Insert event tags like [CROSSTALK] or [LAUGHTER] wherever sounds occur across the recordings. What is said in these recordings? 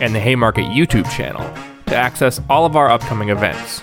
and the Haymarket YouTube channel to access all of our upcoming events.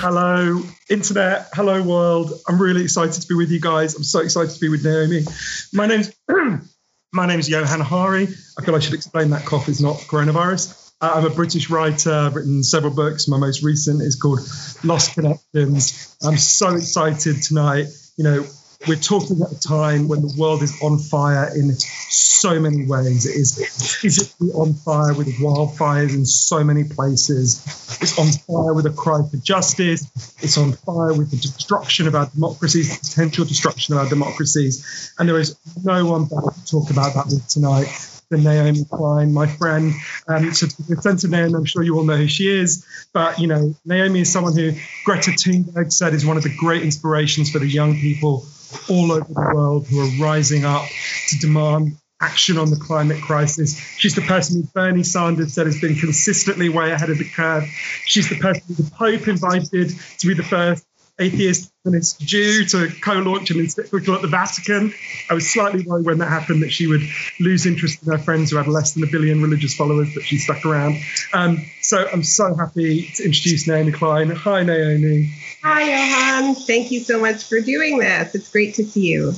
Hello, Internet. Hello, world. I'm really excited to be with you guys. I'm so excited to be with Naomi. My name's [CLEARS THROAT] my name is Johann Hari. I feel I should explain that cough is not coronavirus. Uh, I'm a British writer. I've written several books. My most recent is called Lost Connections. I'm so excited tonight. You know, we're talking at a time when the world is on fire in so many ways. It is physically on fire with wildfires in so many places. It's on fire with a cry for justice. It's on fire with the destruction of our democracies, the potential destruction of our democracies. And there is no one better to talk about that with tonight than Naomi Klein, my friend. Um, so to the sense of Naomi, I'm sure you all know who she is. But, you know, Naomi is someone who Greta Thunberg said is one of the great inspirations for the young people all over the world who are rising up to demand action on the climate crisis. She's the person who Bernie Sanders said has been consistently way ahead of the curve. She's the person who the Pope invited to be the first atheist and it's due to co-launch an encyclical at the Vatican. I was slightly worried when that happened that she would lose interest in her friends who had less than a billion religious followers, but she stuck around. Um, so I'm so happy to introduce Naomi Klein. Hi, Naomi. Hi, Johann. Thank you so much for doing this. It's great to see you.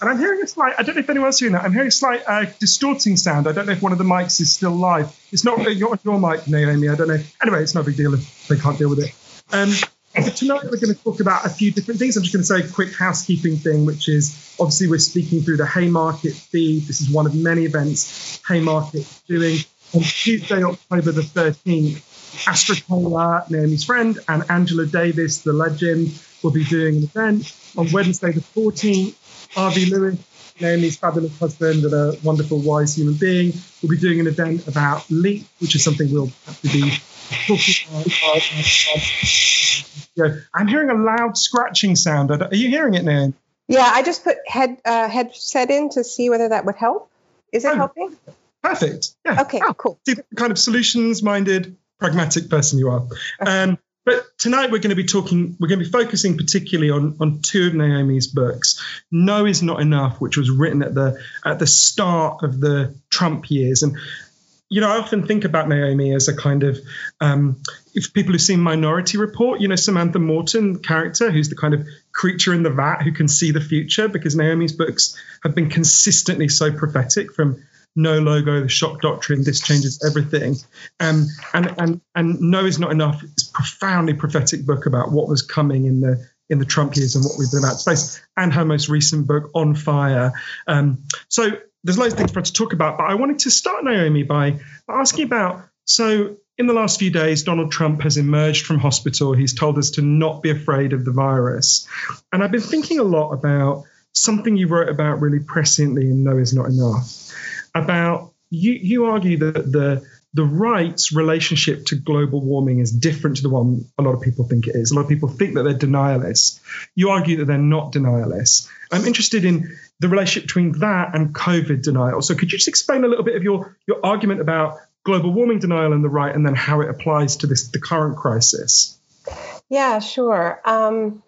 And I'm hearing a slight, I don't know if anyone's hearing that, I'm hearing a slight uh, distorting sound. I don't know if one of the mics is still live. It's not your, your mic, Naomi. I don't know. Anyway, it's no big deal if they can't deal with it. Um, tonight we're going to talk about a few different things. I'm just going to say a quick housekeeping thing, which is obviously we're speaking through the Haymarket feed. This is one of many events Haymarket doing. On Tuesday, October the 13th, Astra Taylor, Naomi's friend, and Angela Davis, the legend, will be doing an event. On Wednesday the 14th, Avi Lewis, Naomi's fabulous husband and a wonderful, wise human being, will be doing an event about LEAP, which is something we'll have to be talking about. Yeah, I'm hearing a loud scratching sound. Are you hearing it, Naomi? Yeah, I just put head uh, headset in to see whether that would help. Is it oh, helping? Perfect. Yeah. Okay, oh, cool. See the kind of solutions minded, pragmatic person you are. Um, but tonight we're going to be talking, we're going to be focusing particularly on, on two of Naomi's books. No is Not Enough, which was written at the at the start of the Trump years. And you know, I often think about Naomi as a kind of um, if people who've seen Minority Report, you know, Samantha Morton character, who's the kind of creature in the vat who can see the future, because Naomi's books have been consistently so prophetic from no logo, the shock doctrine, this changes everything. Um, and and and no is not enough. It's profoundly prophetic book about what was coming in the in the Trump years and what we've been about to face, and her most recent book, On Fire. Um, so there's loads of things for us to talk about, but I wanted to start Naomi by asking about so in the last few days, Donald Trump has emerged from hospital. He's told us to not be afraid of the virus. And I've been thinking a lot about something you wrote about really presciently in No Is Not Enough about you, you argue that the the right's relationship to global warming is different to the one a lot of people think it is. A lot of people think that they're denialists. You argue that they're not denialists. I'm interested in the relationship between that and COVID denial. So could you just explain a little bit of your your argument about global warming denial and the right, and then how it applies to this the current crisis? Yeah, sure. Um,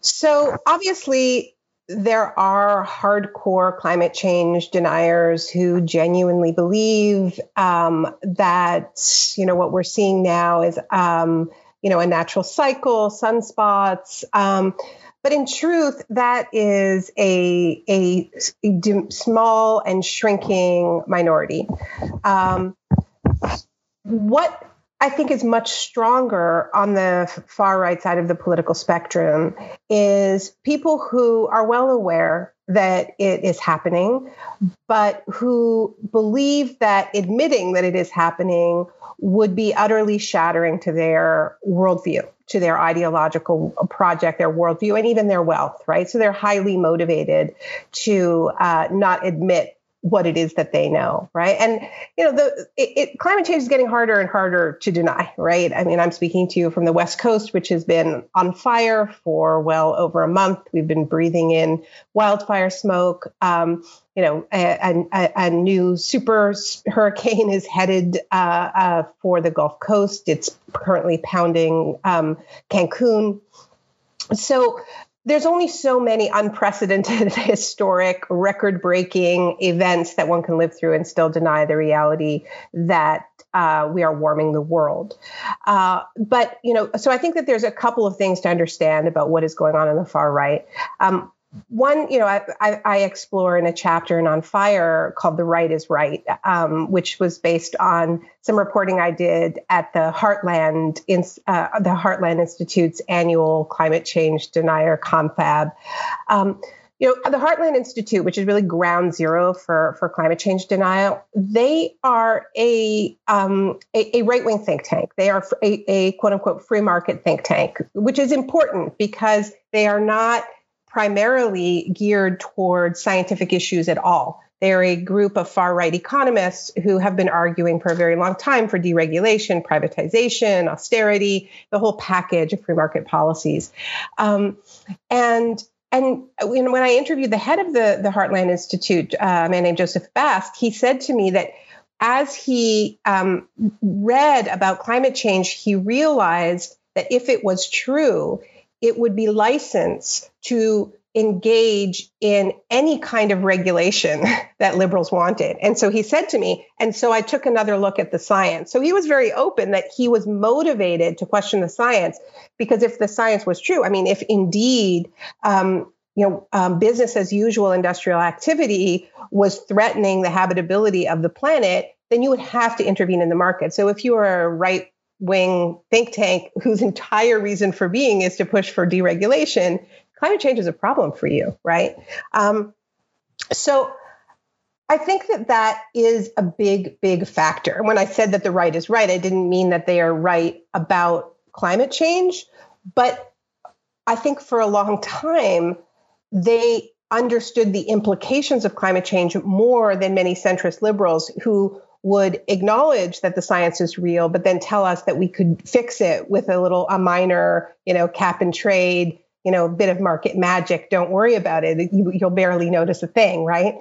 so obviously, there are hardcore climate change deniers who genuinely believe um, that you know what we're seeing now is um, you know a natural cycle, sunspots. Um, but in truth, that is a, a, a small and shrinking minority. Um, what I think is much stronger on the far right side of the political spectrum is people who are well aware that it is happening, but who believe that admitting that it is happening would be utterly shattering to their worldview, to their ideological project, their worldview, and even their wealth, right? So they're highly motivated to uh, not admit what it is that they know, right? And you know, the it, it, climate change is getting harder and harder to deny, right? I mean, I'm speaking to you from the West Coast, which has been on fire for well over a month. We've been breathing in wildfire smoke. Um, you know, a, a, a, new super hurricane is headed uh, uh, for the Gulf Coast. It's currently pounding um, Cancun. So there's only so many unprecedented, [LAUGHS] historic, record breaking events that one can live through and still deny the reality that uh, we are warming the world. Uh, but, you know, so I think that there's a couple of things to understand about what is going on in the far right. Um, one, you know, I, I, I, explore in a chapter in On Fire called "The Right Is Right," um, which was based on some reporting I did at the Heartland in, uh, the Heartland Institute's annual climate change denier confab. Um, you know, the Heartland Institute, which is really ground zero for, for climate change denial, they are a, um, a, a right wing think tank. They are a, a quote unquote free market think tank, which is important because they are not primarily geared towards scientific issues at all. They're a group of far right economists who have been arguing for a very long time for deregulation, privatization, austerity, the whole package of free market policies. Um, and and when I interviewed the head of the, the Heartland Institute, uh, a man named Joseph Bast, he said to me that as he um, read about climate change, he realized that if it was true, it would be licensed to engage in any kind of regulation [LAUGHS] that liberals wanted. And so he said to me, and so I took another look at the science. So he was very open that he was motivated to question the science because if the science was true, I mean, if indeed, um, you know, um, business as usual industrial activity was threatening the habitability of the planet, then you would have to intervene in the market. So if you are a right wing think tank whose entire reason for being is to push for deregulation, climate change is a problem for you, right? Um, so I think that that is a big, big factor. When I said that the right is right, I didn't mean that they are right about climate change, but I think for a long time, they understood the implications of climate change more than many centrist liberals who would acknowledge that the science is real, but then tell us that we could fix it with a little, a minor, you know, cap and trade, you know, bit of market magic. Don't worry about it. You, will barely notice a thing, right?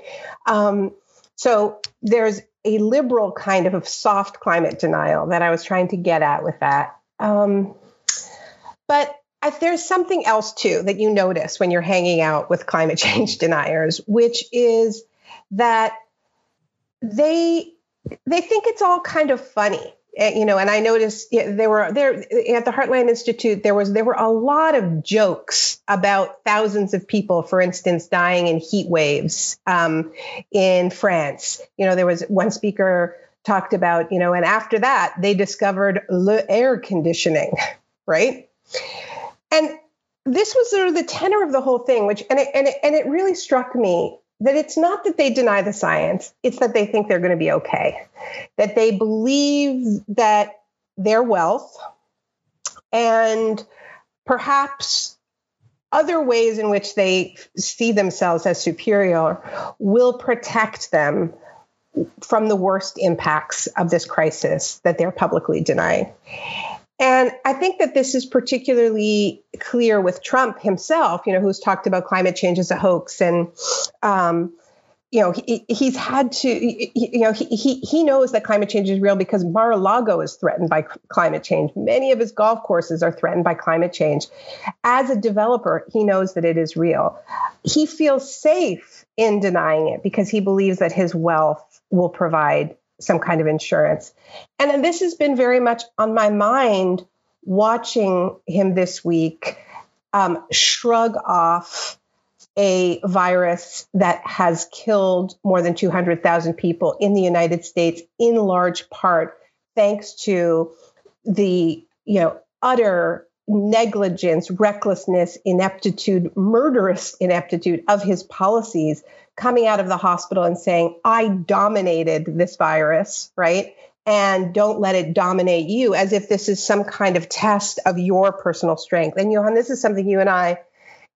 Um, so there's a liberal kind of soft climate denial that I was trying to get at with that. Um, but if there's something else too that you notice when you're hanging out with climate [LAUGHS] change deniers, which is that they they think it's all kind of funny. Eh, you know and i noticed there were there at the heartland institute there was there were a lot of jokes about thousands of people for instance dying in heat waves um, in france. You know there was one speaker talked about you know and after that they discovered le air conditioning [LAUGHS] right? And this was sort of the tenor of the whole thing which and it, and it, and it really struck me that it's not that they deny the science, it's that they think they're going to be okay, that they believe that their wealth and perhaps other ways in which they see themselves as superior will protect them from the worst impacts of this crisis that they're publicly denying. And I think that this is particularly clear with Trump himself, you know, who's talked about climate change as a hoax. And, um, you know, he, he's had to, you know, he, he, he knows that climate change is real because Mar-a-Lago is threatened by climate change. Many of his golf courses are threatened by climate change. As a developer, he knows that it is real. He feels safe in denying it because he believes that his wealth will provide some kind of insurance. And this has been very much on my mind watching him this week um, shrug off a virus that has killed more than 200,000 people in the United States, in large part thanks to the you know utter negligence, recklessness, ineptitude, murderous ineptitude of his policies coming out of the hospital and saying, I dominated this virus, right? And don't let it dominate you as if this is some kind of test of your personal strength. And Johann, this is something you and I,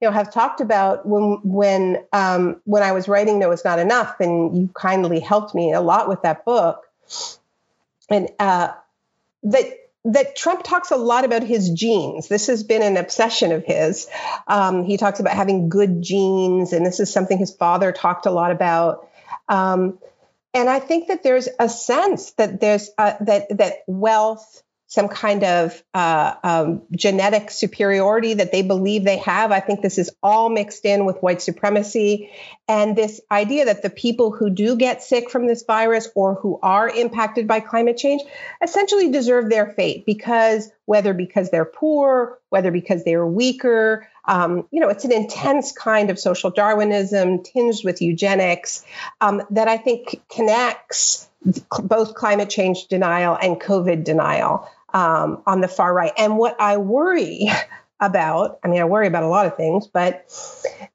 you know have talked about when when um, when I was writing No Is Not Enough, and you kindly helped me a lot with that book, and uh, that that Trump talks a lot about his genes. This has been an obsession of his. Um, he talks about having good genes, and this is something his father talked a lot about. Um, and I think that there's a sense that there's uh, that that wealth some kind of uh, um, genetic superiority that they believe they have. I think this is all mixed in with white supremacy and this idea that the people who do get sick from this virus or who are impacted by climate change essentially deserve their fate because whether because they're poor, whether because they're weaker, um, you know, it's an intense kind of social Darwinism tinged with eugenics um, that I think connects both climate change denial and COVID denial um, on the far right. And what I worry [LAUGHS] about, I mean, I worry about a lot of things, but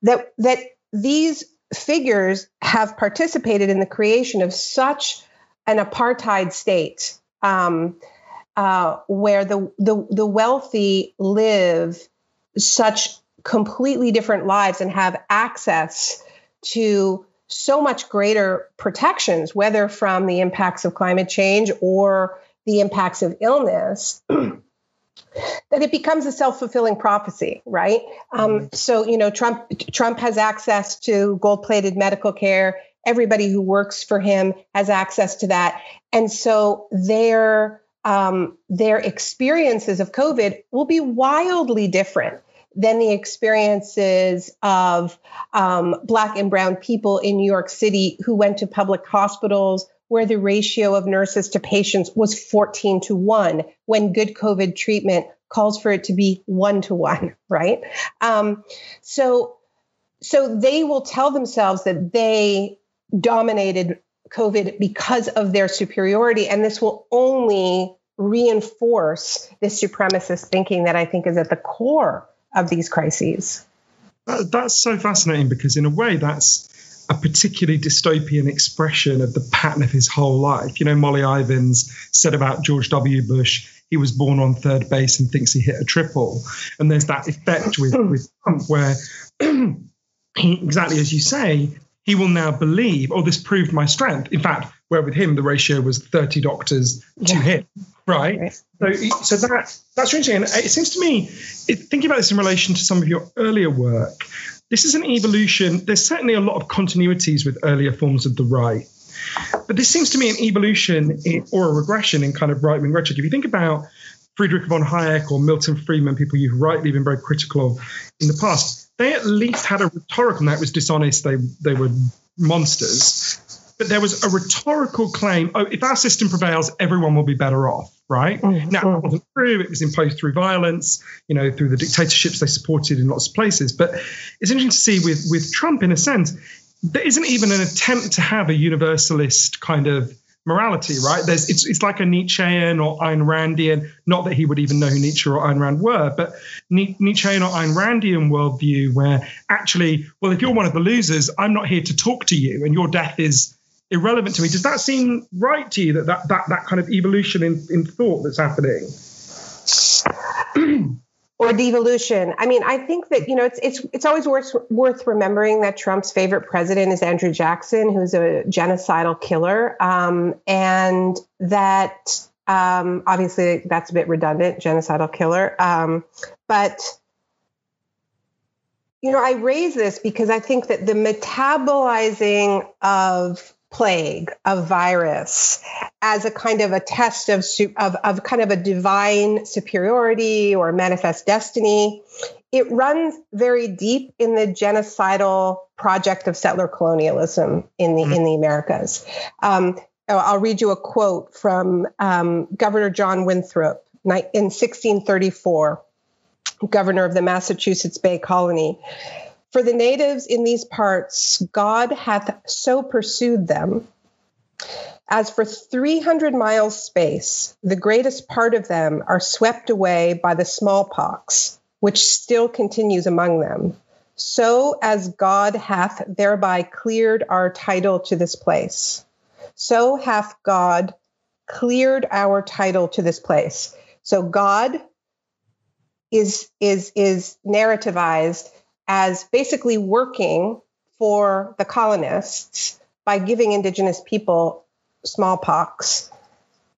that that these figures have participated in the creation of such an apartheid state um, uh, where the, the the wealthy live such completely different lives and have access to so much greater protections, whether from the impacts of climate change or the impacts of illness, [CLEARS THROAT] that it becomes a self-fulfilling prophecy, right? Um, mm-hmm. so you know, Trump Trump has access to gold-plated medical care. Everybody who works for him has access to that, and so their um, their experiences of COVID will be wildly different than the experiences of um, Black and Brown people in New York City who went to public hospitals where the ratio of nurses to patients was 14 to 1 when good COVID treatment calls for it to be 1 to 1, [LAUGHS] right? Um, so, so they will tell themselves that they dominated COVID because of their superiority, and this will only reinforce this supremacist thinking that I think is at the core of these crises. That, that's so fascinating because, in a way, that's a particularly dystopian expression of the pattern of his whole life. You know, Molly Ivins said about George W. Bush, he was born on third base and thinks he hit a triple. And there's that effect with, with Trump where [CLEARS THROAT] he, exactly as you say, he will now believe, oh, this proved my strength. In fact, where with him the ratio was 30 doctors to yeah. him, right? So, so that that's interesting. And it seems to me, it, thinking about this in relation to some of your earlier work, this is an evolution. There's certainly a lot of continuities with earlier forms of the right. But this seems to me an evolution in, or a regression in kind of right wing rhetoric. If you think about Friedrich von Hayek or Milton Friedman, people you've rightly been very critical of in the past, they at least had a rhetoric and that was dishonest. They they were monsters. But there was a rhetorical claim: oh, if our system prevails, everyone will be better off right? Mm-hmm. Now, that wasn't true. It was imposed through violence, you know, through the dictatorships they supported in lots of places. But it's interesting to see with, with Trump, in a sense, there isn't even an attempt to have a universalist kind of morality, right? There's it's it's like a Nietzschean or Ayn Randian, not that he would even know who Nietzsche or Ayn Rand were, but Nietzschean or Ayn Randian worldview where actually, well, if you're one of the losers, I'm not here to talk to you, and your death is irrelevant to me. Does that seem right to you that that, that, that kind of evolution in, in thought that's happening? [CLEARS THROAT] or devolution. I mean, I think that you know it's it's it's always worth worth remembering that Trump's favorite president is Andrew Jackson, who's a genocidal killer, um, and that um, obviously that's a bit redundant, genocidal killer, um, but you know, I raise this because I think that the metabolizing of plague, a virus, as a kind of a test of, of, of kind of a divine superiority or manifest destiny. It runs very deep in the genocidal project of settler colonialism in the mm-hmm. in the Americas. Um, I'll read you a quote from um, Governor John Winthrop in 1634, governor of the Massachusetts Bay Colony. For the natives in these parts, God hath so pursued them. As for 300 miles space, the greatest part of them are swept away by the smallpox, which still continues among them. So as God hath thereby cleared our title to this place, so hath God cleared our title to this place. So God is is is narrativized as basically working for the colonists by giving indigenous people smallpox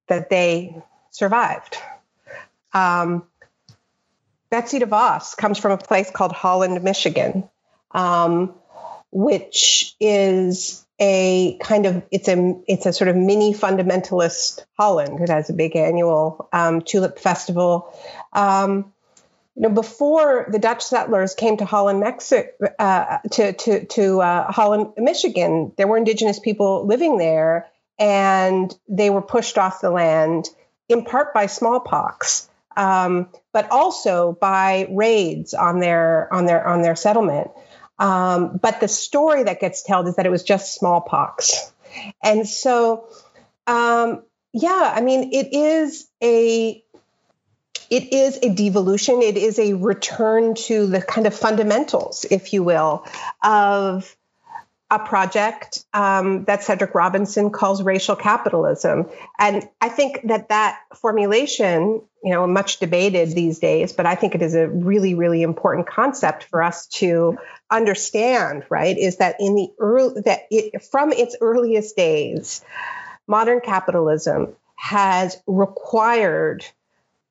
that they survived. Um, Betsy DeVos comes from a place called Holland, Michigan, um, which is a kind of it's a it's a sort of mini fundamentalist Holland. It has a big annual um, tulip festival. Um, you know, before the Dutch settlers came to Holland, Mexico, uh, to to to uh, Holland, Michigan, there were indigenous people living there, and they were pushed off the land in part by smallpox, um, but also by raids on their on their on their settlement. Um, but the story that gets told is that it was just smallpox, and so um, yeah, I mean, it is a it is a devolution. It is a return to the kind of fundamentals, if you will, of a project um, that Cedric Robinson calls racial capitalism. And I think that that formulation, you know, much debated these days, but I think it is a really, really important concept for us to understand, right? Is that in the early, that it, from its earliest days, modern capitalism has required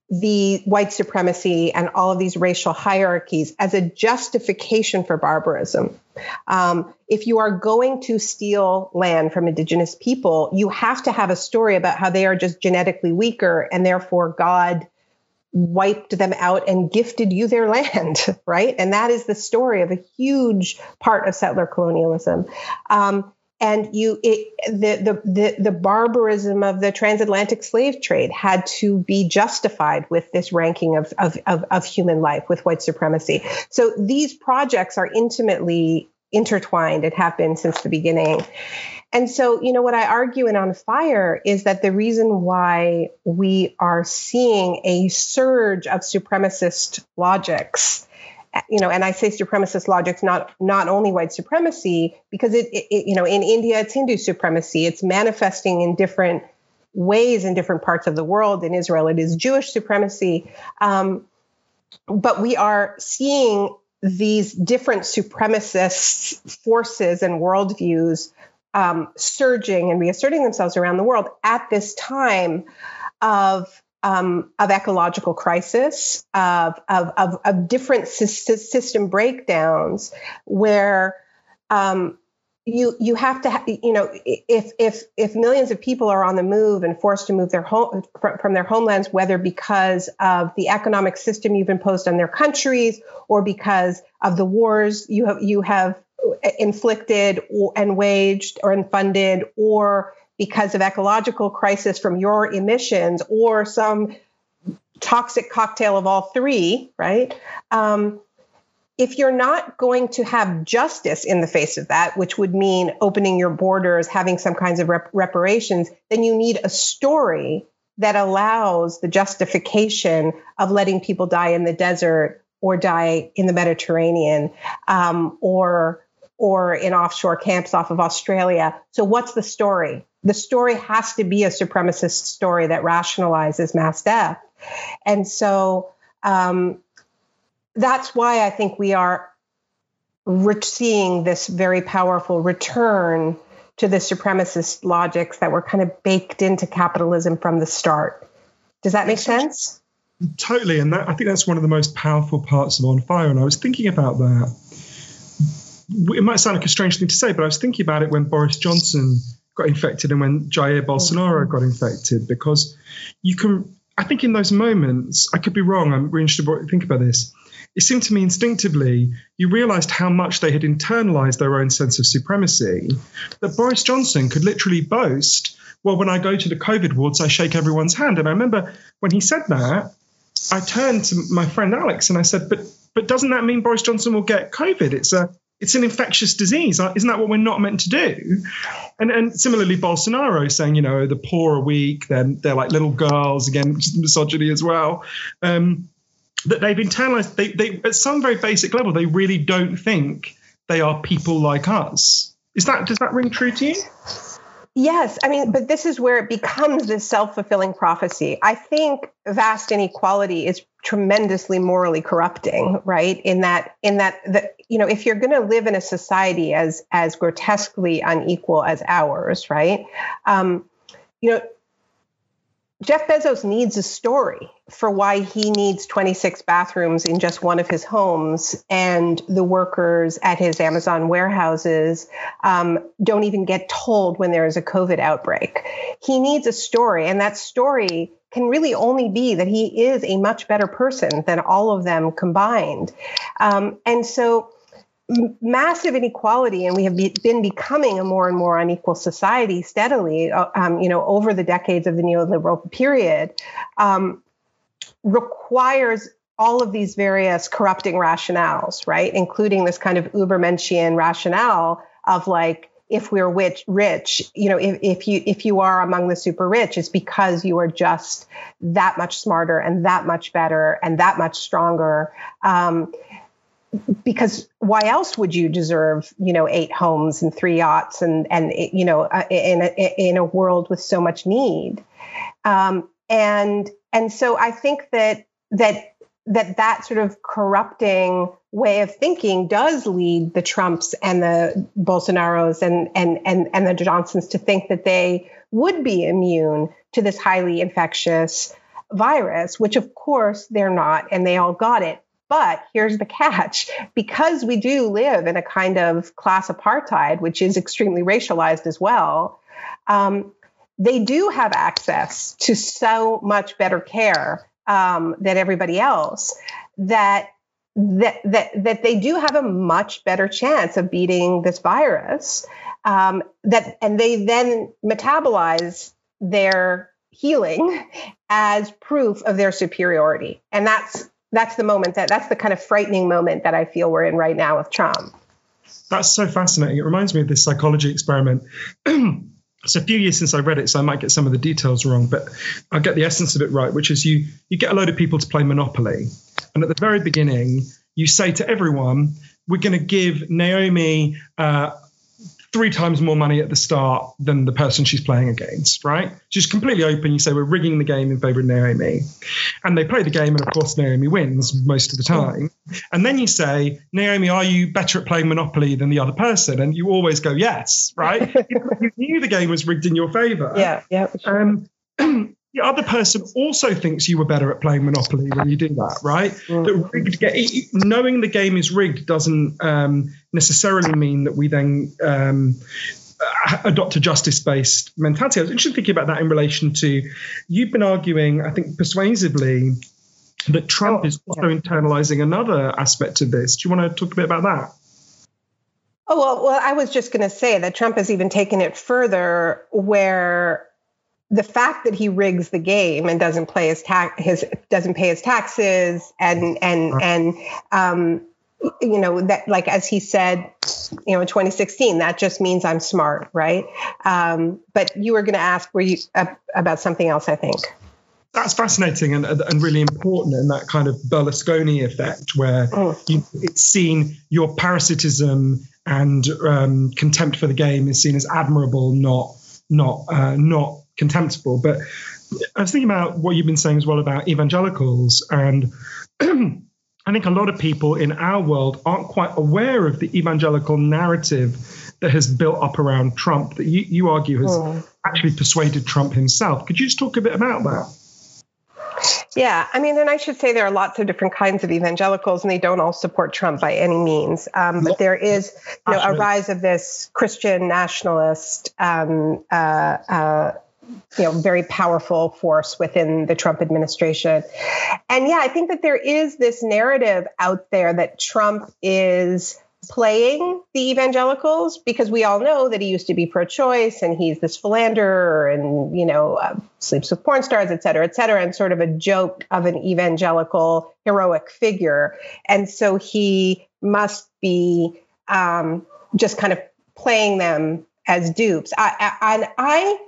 the white supremacy and all of these racial hierarchies as a justification for barbarism. Um, if you are going to steal land from indigenous people, you have to have a story about how they are just genetically weaker and therefore God wiped them out and gifted you their [LAUGHS] land, right? And that is the story of a huge part of settler colonialism. Um, and you it, the, the the the barbarism of the transatlantic slave trade had to be justified with this ranking of, of of, of human life with white supremacy. So these projects are intimately intertwined and have been since the beginning. And so you know what i argue in on fire is that the reason why we are seeing a surge of supremacist logics you know, and I say supremacist logic, not not only white supremacy, because it, it, you know, in India it's Hindu supremacy. It's manifesting in different ways in different parts of the world. In Israel, it is Jewish supremacy. Um, but we are seeing these different supremacist forces and worldviews um, surging and reasserting themselves around the world at this time of um, of ecological crisis, of, of, of, of different system breakdowns, where um, you you have to you know if if if millions of people are on the move and forced to move their home from their homelands whether because of the economic system you've imposed on their countries or because of the wars you have you have inflicted and waged or funded or because of ecological crisis from your emissions or some toxic cocktail of all three, right? Um, if you're not going to have justice in the face of that, which would mean opening your borders, having some kinds of rep- reparations, then you need a story that allows the justification of letting people die in the desert or die in the Mediterranean um, or or in offshore camps off of Australia. So what's the story? the story has to be a supremacist story that rationalizes mass death. And so um, that's why I think we are re- seeing this very powerful return to the supremacist logics that were kind of baked into capitalism from the start. Does that make sense? Totally. And that, I think that's one of the most powerful parts of On Fire. And I was thinking about that. It might sound like a strange thing to say, but I was thinking about it when Boris Johnson got infected and when Jair oh. Bolsonaro got infected because you can I think in those moments, I could be wrong, I'm really interested to think about this. It seemed to me instinctively, you realized how much they had internalized their own sense of supremacy, that Boris Johnson could literally boast, well, when I go to the COVID wards, I shake everyone's hand. And I remember when he said that, I turned to my friend Alex and I said, but but doesn't that mean Boris Johnson will get COVID? It's a it's an infectious disease. Isn't that what we're not meant to do? And and similarly, Bolsonaro saying, you know, the poor are weak, then they're like little girls, again, [LAUGHS] misogyny as well. Um, that they've internalized, they, they at some very basic level, they really don't think they are people like us. Is that does that ring true to you? Yes, I mean, but this is where it becomes this self-fulfilling prophecy. I think vast inequality is tremendously morally corrupting, right? In that, in that, the, you know, if you're going to live in a society as as grotesquely unequal as ours, right? Um, you know, Jeff Bezos needs a story for why he needs 26 bathrooms in just one of his homes, and the workers at his Amazon warehouses um, don't even get told when there is a COVID outbreak. He needs a story, and that story can really only be that he is a much better person than all of them combined. Um, and so, massive inequality, and we have be, been becoming a more and more unequal society steadily, uh, um, you know, over the decades of the neoliberal period, um, requires all of these various corrupting rationales, right, including this kind of Ubermenschian rationale of like if we're rich, rich, you know, if, if you if you are among the super rich, it's because you are just that much smarter and that much better and that much stronger. Um, because why else would you deserve you know eight homes and three yachts and and you know uh, in a, in a world with so much need? Um, and and so i think that that that that sort of corrupting way of thinking does lead the trumps and the bolsonaros and and and, and the johnsons to think that they would be immune to this highly infectious virus which of course they're not and they all got it but here's the catch because we do live in a kind of class apartheid, which is extremely racialized as well, um, they do have access to so much better care um, than everybody else that. That, that that they do have a much better chance of beating this virus um, that and they then metabolize their healing [LAUGHS] as proof of their superiority and that's that's the moment that that's the kind of frightening moment that I feel we're in right now with Trump. That's so fascinating. It reminds me of this psychology experiment. [CLEARS THROAT] it's a few years since I read it, so I might get some of the details wrong, but I get the essence of it right, which is you you get a load of people to play Monopoly, and at the very beginning, you say to everyone, "We're going to give Naomi." Uh, three times more money at the start than the person she's playing against, right? She's completely open. You say, we're rigging the game in favor of Naomi. And they play the game, and of course, Naomi wins most of the time. And then you say, Naomi, are you better at playing Monopoly than the other person? And you always go, yes, right? [LAUGHS] you knew the game was rigged in your favor. Yeah, yeah. Sure. Um, [CLEARS THROAT] [CLEARS THROAT] the other person also thinks you were better at playing Monopoly when you do that, right? Mm. rigged knowing the game is rigged doesn't um, necessarily mean that we then um, adopt a justice-based mentality. I was interested thinking about that in relation to you've been arguing, I think, persuasively that Trump oh, is also yeah. internalizing another aspect of this. Do you want to talk a bit about that? Oh well, well, I was just going to say that Trump has even taken it further, where the fact that he rigs the game and doesn't play his tax his doesn't pay his taxes and and and um, you know that like as he said you know in 2016 that just means i'm smart right? Um, but you were going to ask were you uh, about something else i think? That's fascinating and, and really important in that kind of Berlusconi effect, where oh. you, it's seen your parasitism and um, contempt for the game is seen as admirable, not not uh, not contemptible. But I was thinking about what you've been saying as well about evangelicals, and [CLEARS THROAT] I think a lot of people in our world aren't quite aware of the evangelical narrative that has built up around Trump that you, you argue has oh. actually persuaded Trump himself. Could you just talk a bit about that? Yeah, I mean, and I should say there are lots of different kinds of evangelicals, and they don't all support Trump by any means. Um, but there is, you know, a rise of this Christian nationalist um, uh, uh, you know very powerful force within the Trump administration. And yeah, I think that there is this narrative out there that Trump is playing the evangelicals because we all know that he used to be pro-choice and he's this philanderer and you know uh, sleeps with porn stars et cetera et cetera and sort of a joke of an evangelical heroic figure and so he must be um, just kind of playing them as dupes I, I, and i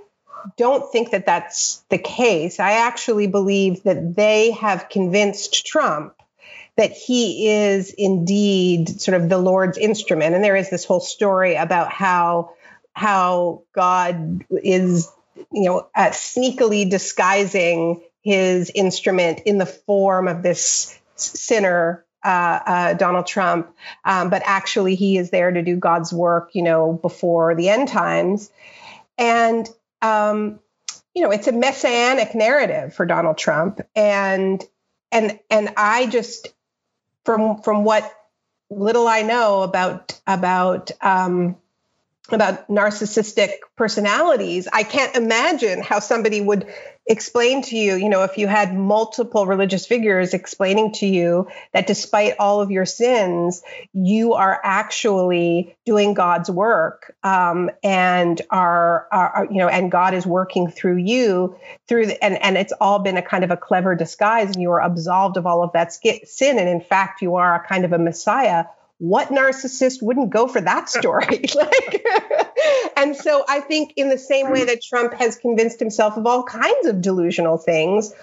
don't think that that's the case. I actually believe that they have convinced Trump that he is indeed sort of the Lord's instrument. And there is this whole story about how how God is, you know, uh, sneakily disguising his instrument in the form of this sinner uh, uh, Donald Trump, um, but actually he is there to do God's work, you know, before the end times. And, um, you know, it's a messianic narrative for Donald Trump. And, and, and I just, from, from what little I know about, about, um, about narcissistic personalities, I can't imagine how somebody would explain to you, you know, if you had multiple religious figures explaining to you that despite all of your sins, you are actually doing God's work, um, and are, are, you know, and God is working through you through, the, and and it's all been a kind of a clever disguise, and you are absolved of all of that sin, and in fact, you are a kind of a Messiah what narcissist wouldn't go for that [LAUGHS] story? [LAUGHS] like, and so I think, in the same way that Trump has convinced himself of all kinds of delusional things,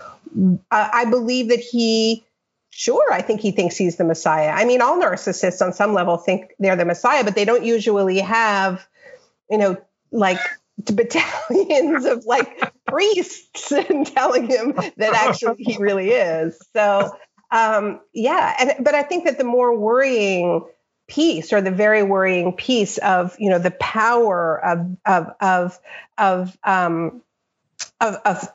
uh, I believe that he, sure, I think he thinks he's the Messiah. I mean, all narcissists on some level think they're the Messiah, but they don't usually have, you know, like battalions of like [LAUGHS] priests and telling him that actually he really is. So um, yeah, and but I think that the more worrying piece or the very worrying piece of you know the power of of of of um, of, of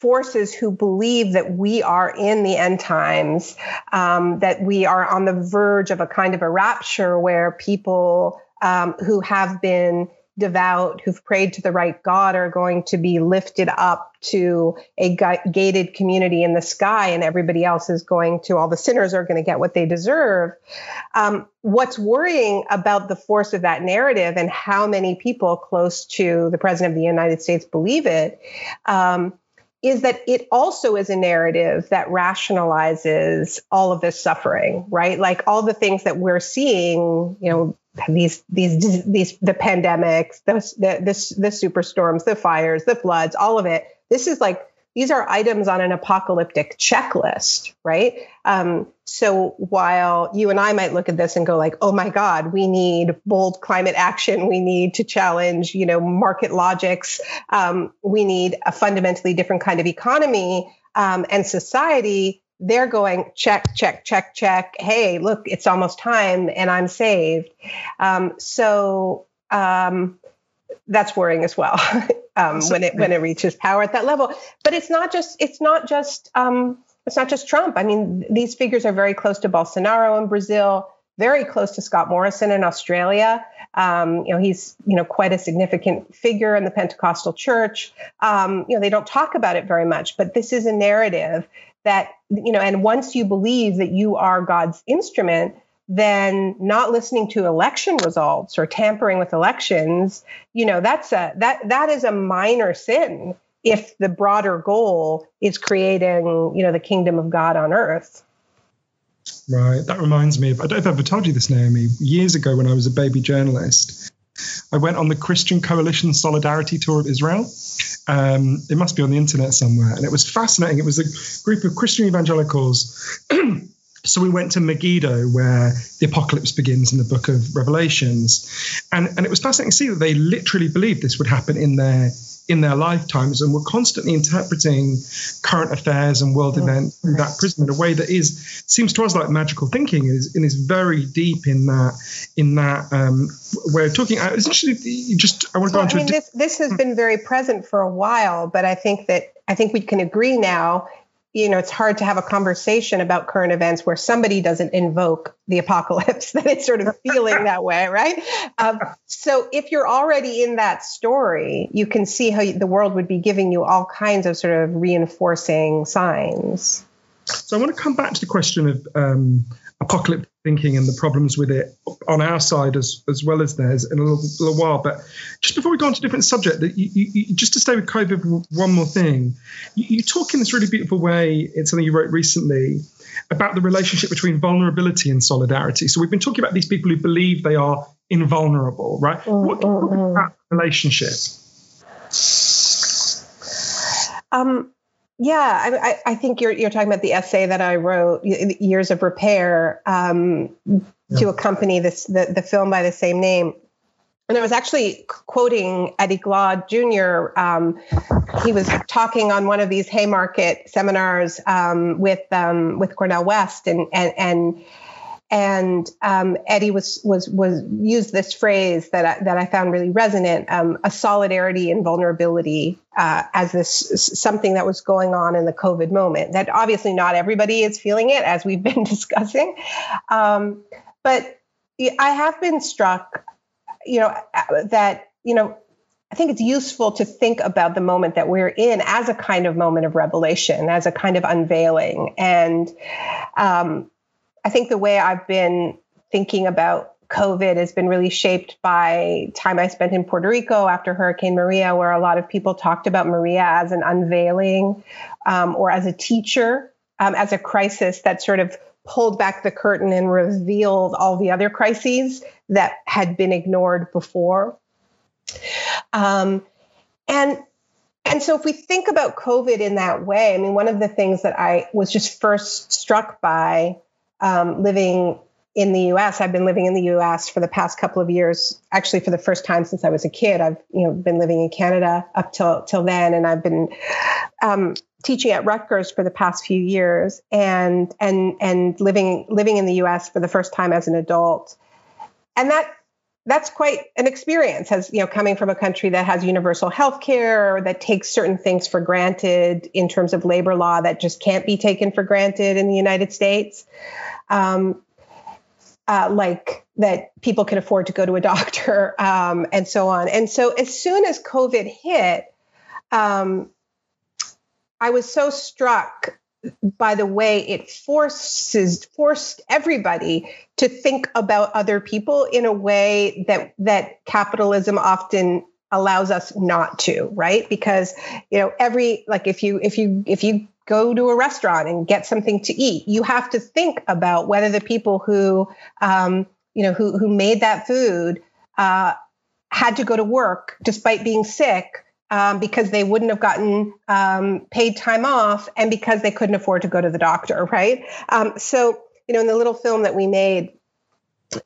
forces who believe that we are in the end times, um, that we are on the verge of a kind of a rapture where people um, who have been devout who've prayed to the right God are going to be lifted up to a gated community in the sky, and everybody else is going to, all the sinners are going to get what they deserve. Um, what's worrying about the force of that narrative and how many people close to the president of the United States believe it um, is that it also is a narrative that rationalizes all of this suffering, right? Like all the things that we're seeing, you know, these these these the pandemics, the the the, the superstorms, the fires, the floods, all of it. This is like these are items on an apocalyptic checklist, right? Um, so while you and I might look at this and go like, "Oh my God, we need bold climate action. We need to challenge, you know, market logics. Um, we need a fundamentally different kind of economy um, and society." They're going check, check, check, check. Hey, look, it's almost time, and I'm saved. Um, so um, that's worrying as well [LAUGHS] um, when it when it reaches power at that level. But it's not just it's not just um, it's not just Trump. I mean, these figures are very close to Bolsonaro in Brazil, very close to Scott Morrison in Australia. Um, you know, he's you know quite a significant figure in the Pentecostal Church. Um, you know, they don't talk about it very much, but this is a narrative that you know and once you believe that you are god's instrument then not listening to election results or tampering with elections you know that's a that that is a minor sin if the broader goal is creating you know the kingdom of god on earth. Right. That reminds me of i don't know if i've ever told you this naomi years ago when i was a baby journalist I went on the Christian Coalition Solidarity Tour of Israel. Um, it must be on the internet somewhere. And it was fascinating. It was a group of Christian evangelicals. [CLEARS THROAT] so we went to Megiddo, where the apocalypse begins in the book of Revelations. And, and it was fascinating to see that they literally believed this would happen in their in their lifetimes and were constantly interpreting current affairs and world mm. events through that prism in a way that is seems to us like magical thinking and is, and is very deep in that in that um, way of talking. Uh, Essentially, you just I want to go on to I mean, this this has hmm. been very present for a while, but I think that I think we can agree now you know, it's hard to have a conversation about current events where somebody doesn't invoke the apocalypse, [LAUGHS] that it's sort of feeling that way, right? Um, so if you're already in that story, you can see how the world would be giving you all kinds of sort of reinforcing signs. So I want to come back to the question of um, apocalyptic thinking and the problems with it on our side as as well as theirs in a little, little while. But just before we go on to a different subject, that you, you, just to stay with COVID, one more thing. You, you talk in this really beautiful way. It's something you wrote recently about the relationship between vulnerability and solidarity. So we've been talking about these people who believe they are invulnerable, right? Mm-hmm. What, what is that relationship? Um, yeah, I, I, think you're you're talking about the essay that I wrote, "Years of Repair," um, yeah. to accompany this the, the film by the same name. and I was actually quoting Eddie Glaude Jr. Um, he was talking on one of these Haymarket seminars um, with um, with Cornel West, and and and and um, Eddie was was was used this phrase that I, that I found really resonant: um, a solidarity and vulnerability uh, as this something that was going on in the COVID moment. That obviously not everybody is feeling it, as we've [LAUGHS] been discussing, um, but I have been struck you know, that, you know, I think it's useful to think about the moment that we're in as a kind of moment of revelation, as a kind of unveiling. And um, I think the way I've been thinking about COVID has been really shaped by time I spent in Puerto Rico after Hurricane Maria, where a lot of people talked about Maria as an unveiling um, or as a teacher, um, as a crisis that sort of pulled back the curtain and revealed all the other crises that had been ignored before. Um, and and so if we think about COVID in that way, I mean, one of the things that I was just first struck by um, living in the U.S. I've been living in the U.S. for the past couple of years. Actually, for the first time since I was a kid, I've you know been living in Canada up till till then, and I've been um, teaching at Rutgers for the past few years, and and and living living in the U.S. for the first time as an adult, and that that's quite an experience as you know coming from a country that has universal health care that takes certain things for granted in terms of labor law that just can't be taken for granted in the united states um, uh, like that people can afford to go to a [LAUGHS] doctor um, and so on. And so as soon as COVID hit, um, I was so struck by the way it forces forced everybody to think about other people in a way that that capitalism often allows us not to right because you know every like if you if you if you go to a restaurant and get something to eat. You have to think about whether the people who, um, you know, who, who made that food uh, had to go to work despite being sick um, because they wouldn't have gotten um, paid time off and because they couldn't afford to go to the doctor, right? Um, so, you know, in the little film that we made,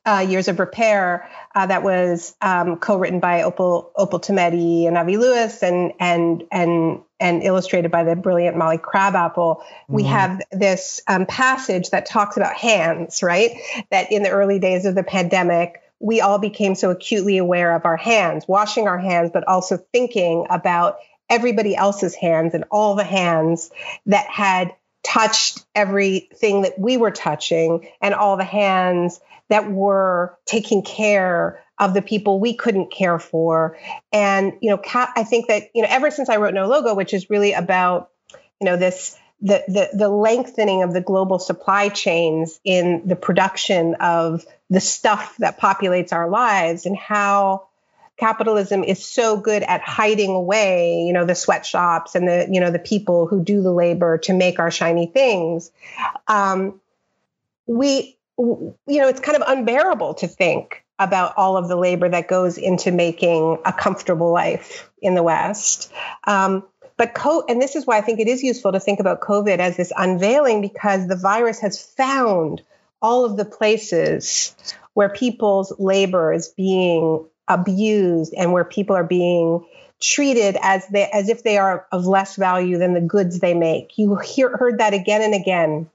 uh, Years of Repair uh, that was um, co-written by Opal Opal Tometi and Avi Lewis and and and and illustrated by the brilliant Molly Crabapple. Mm-hmm. We have this um, passage that talks about hands, right? That in the early days of the pandemic, we all became so acutely aware of our hands, washing our hands, but also thinking about everybody else's hands and all the hands that had touched everything that we were touching and all the hands that were taking care of the people we couldn't care for. And, you know, I think that, you know, ever since I wrote No Logo, which is really about, you know, this the, the, the lengthening of the global supply chains in the production of the stuff that populates our lives and how capitalism is so good at hiding away you know the sweatshops and the you know the people who do the labor to make our shiny things um, we you know, it's kind of unbearable to think about all of the labor that goes into making a comfortable life in the West. Um, but co- and this is why I think it is useful to think about COVID as this unveiling because the virus has found all of the places where people's labor is being abused and where people are being treated as they as if they are of less value than the goods they make. You hear, heard that again and again.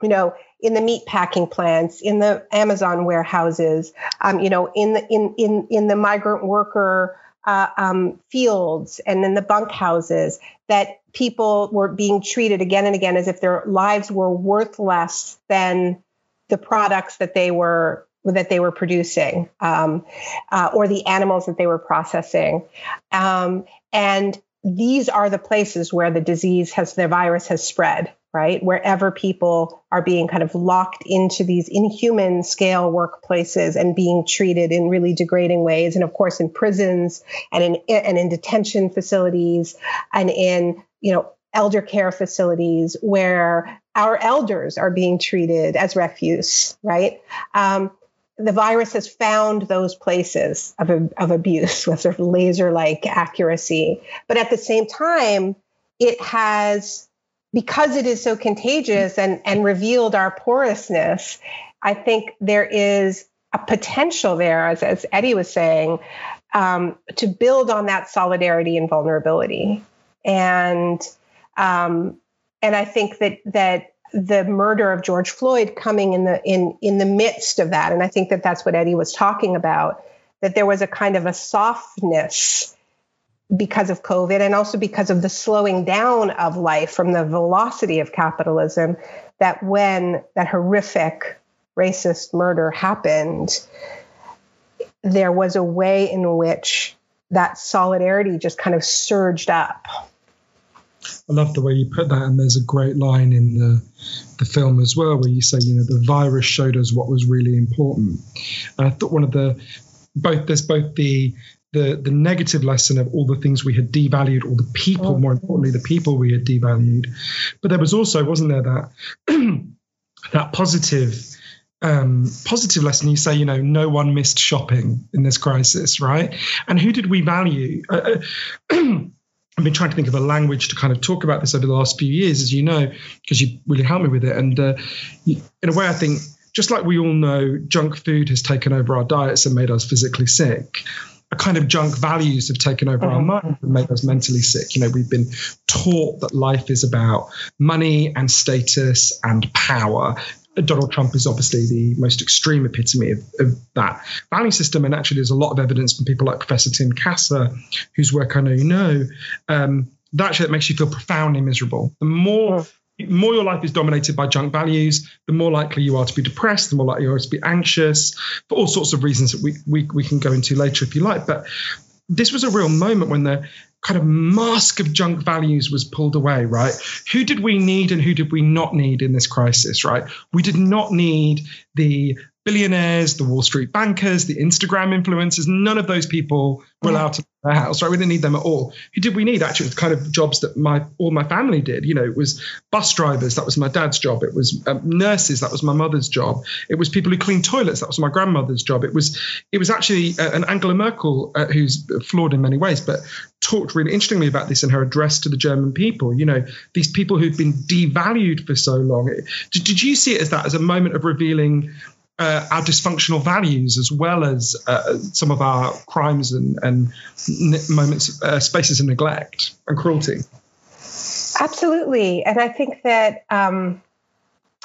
You know, in the meat packing plants, in the Amazon warehouses, um, you know, in the in in in the migrant worker uh, um, fields and in the bunkhouses, that people were being treated again and again as if their lives were worth less than the products that they were that they were producing um, uh, or the animals that they were processing, um, and these are the places where the disease has the virus has spread right? Wherever people are being kind of locked into these inhuman scale workplaces and being treated in really degrading ways. And of course, in prisons and in, and in detention facilities and in, you know, elder care facilities where our elders are being treated as refuse, right? Um, the virus has found those places of, of abuse [LAUGHS] with sort of laser like accuracy. But at the same time, it has because it is so contagious and, and revealed our porousness, I think there is a potential there, as, as Eddie was saying, um, to build on that solidarity and vulnerability. And um, and I think that that the murder of George Floyd coming in the in in the midst of that, and I think that that's what Eddie was talking about. That there was a kind of a softness because of COVID and also because of the slowing down of life from the velocity of capitalism. That when that horrific racist murder happened, there was a way in which that solidarity just kind of surged up. I love the way you put that, and there's a great line in the the film as well where you say, you know, the virus showed us what was really important. And I thought one of the both there's both the the the negative lesson of all the things we had devalued, all the people, oh. more importantly, the people we had devalued, but there was also, wasn't there, that [CLEARS THROAT] that positive um, positive lesson. You say, you know, no one missed shopping in this crisis, right? And who did we value? Uh, uh [CLEARS THROAT] I've been trying to think of a language to kind of talk about this over the last few years, as you know, because you really helped me with it. And uh, in a way, I think just like we all know, junk food has taken over our diets and made us physically sick. A kind of junk values have taken over mm-hmm. our minds and made us mentally sick. You know, we've been taught that life is about money and status and power, Donald Trump is obviously the most extreme epitome of, of, that value system. And actually, there's a lot of evidence from people like Professor Tim Kasser, whose work I know you know, um, that actually makes you feel profoundly miserable. The more more your life is dominated by junk values, the more likely you are to be depressed, the more likely you are to be anxious, for all sorts of reasons that we, we, we can go into later if you like. But this was a real moment when the kind of mask of junk values was pulled away, right? Who did we need and who did we not need in this crisis, right? We did not need the billionaires, the Wall Street bankers, the Instagram influencers. None of those people were allowed to their house, right? We didn't need them at all. Who did we need? Actually, it was kind of jobs that my all my family did. You know, it was bus drivers. That was my dad's job. It was um, nurses. That was my mother's job. It was people who cleaned toilets. That was my grandmother's job. It was it was actually uh, an Angela Merkel uh, who's flawed in many ways, but talked really interestingly about this in her address to the German people. You know, these people who'd been devalued for so long. Did, did you see it as that as a moment of revealing? Uh, our dysfunctional values as well as uh, some of our crimes and, and moments, uh, spaces of neglect and cruelty. Absolutely. And I think that, um,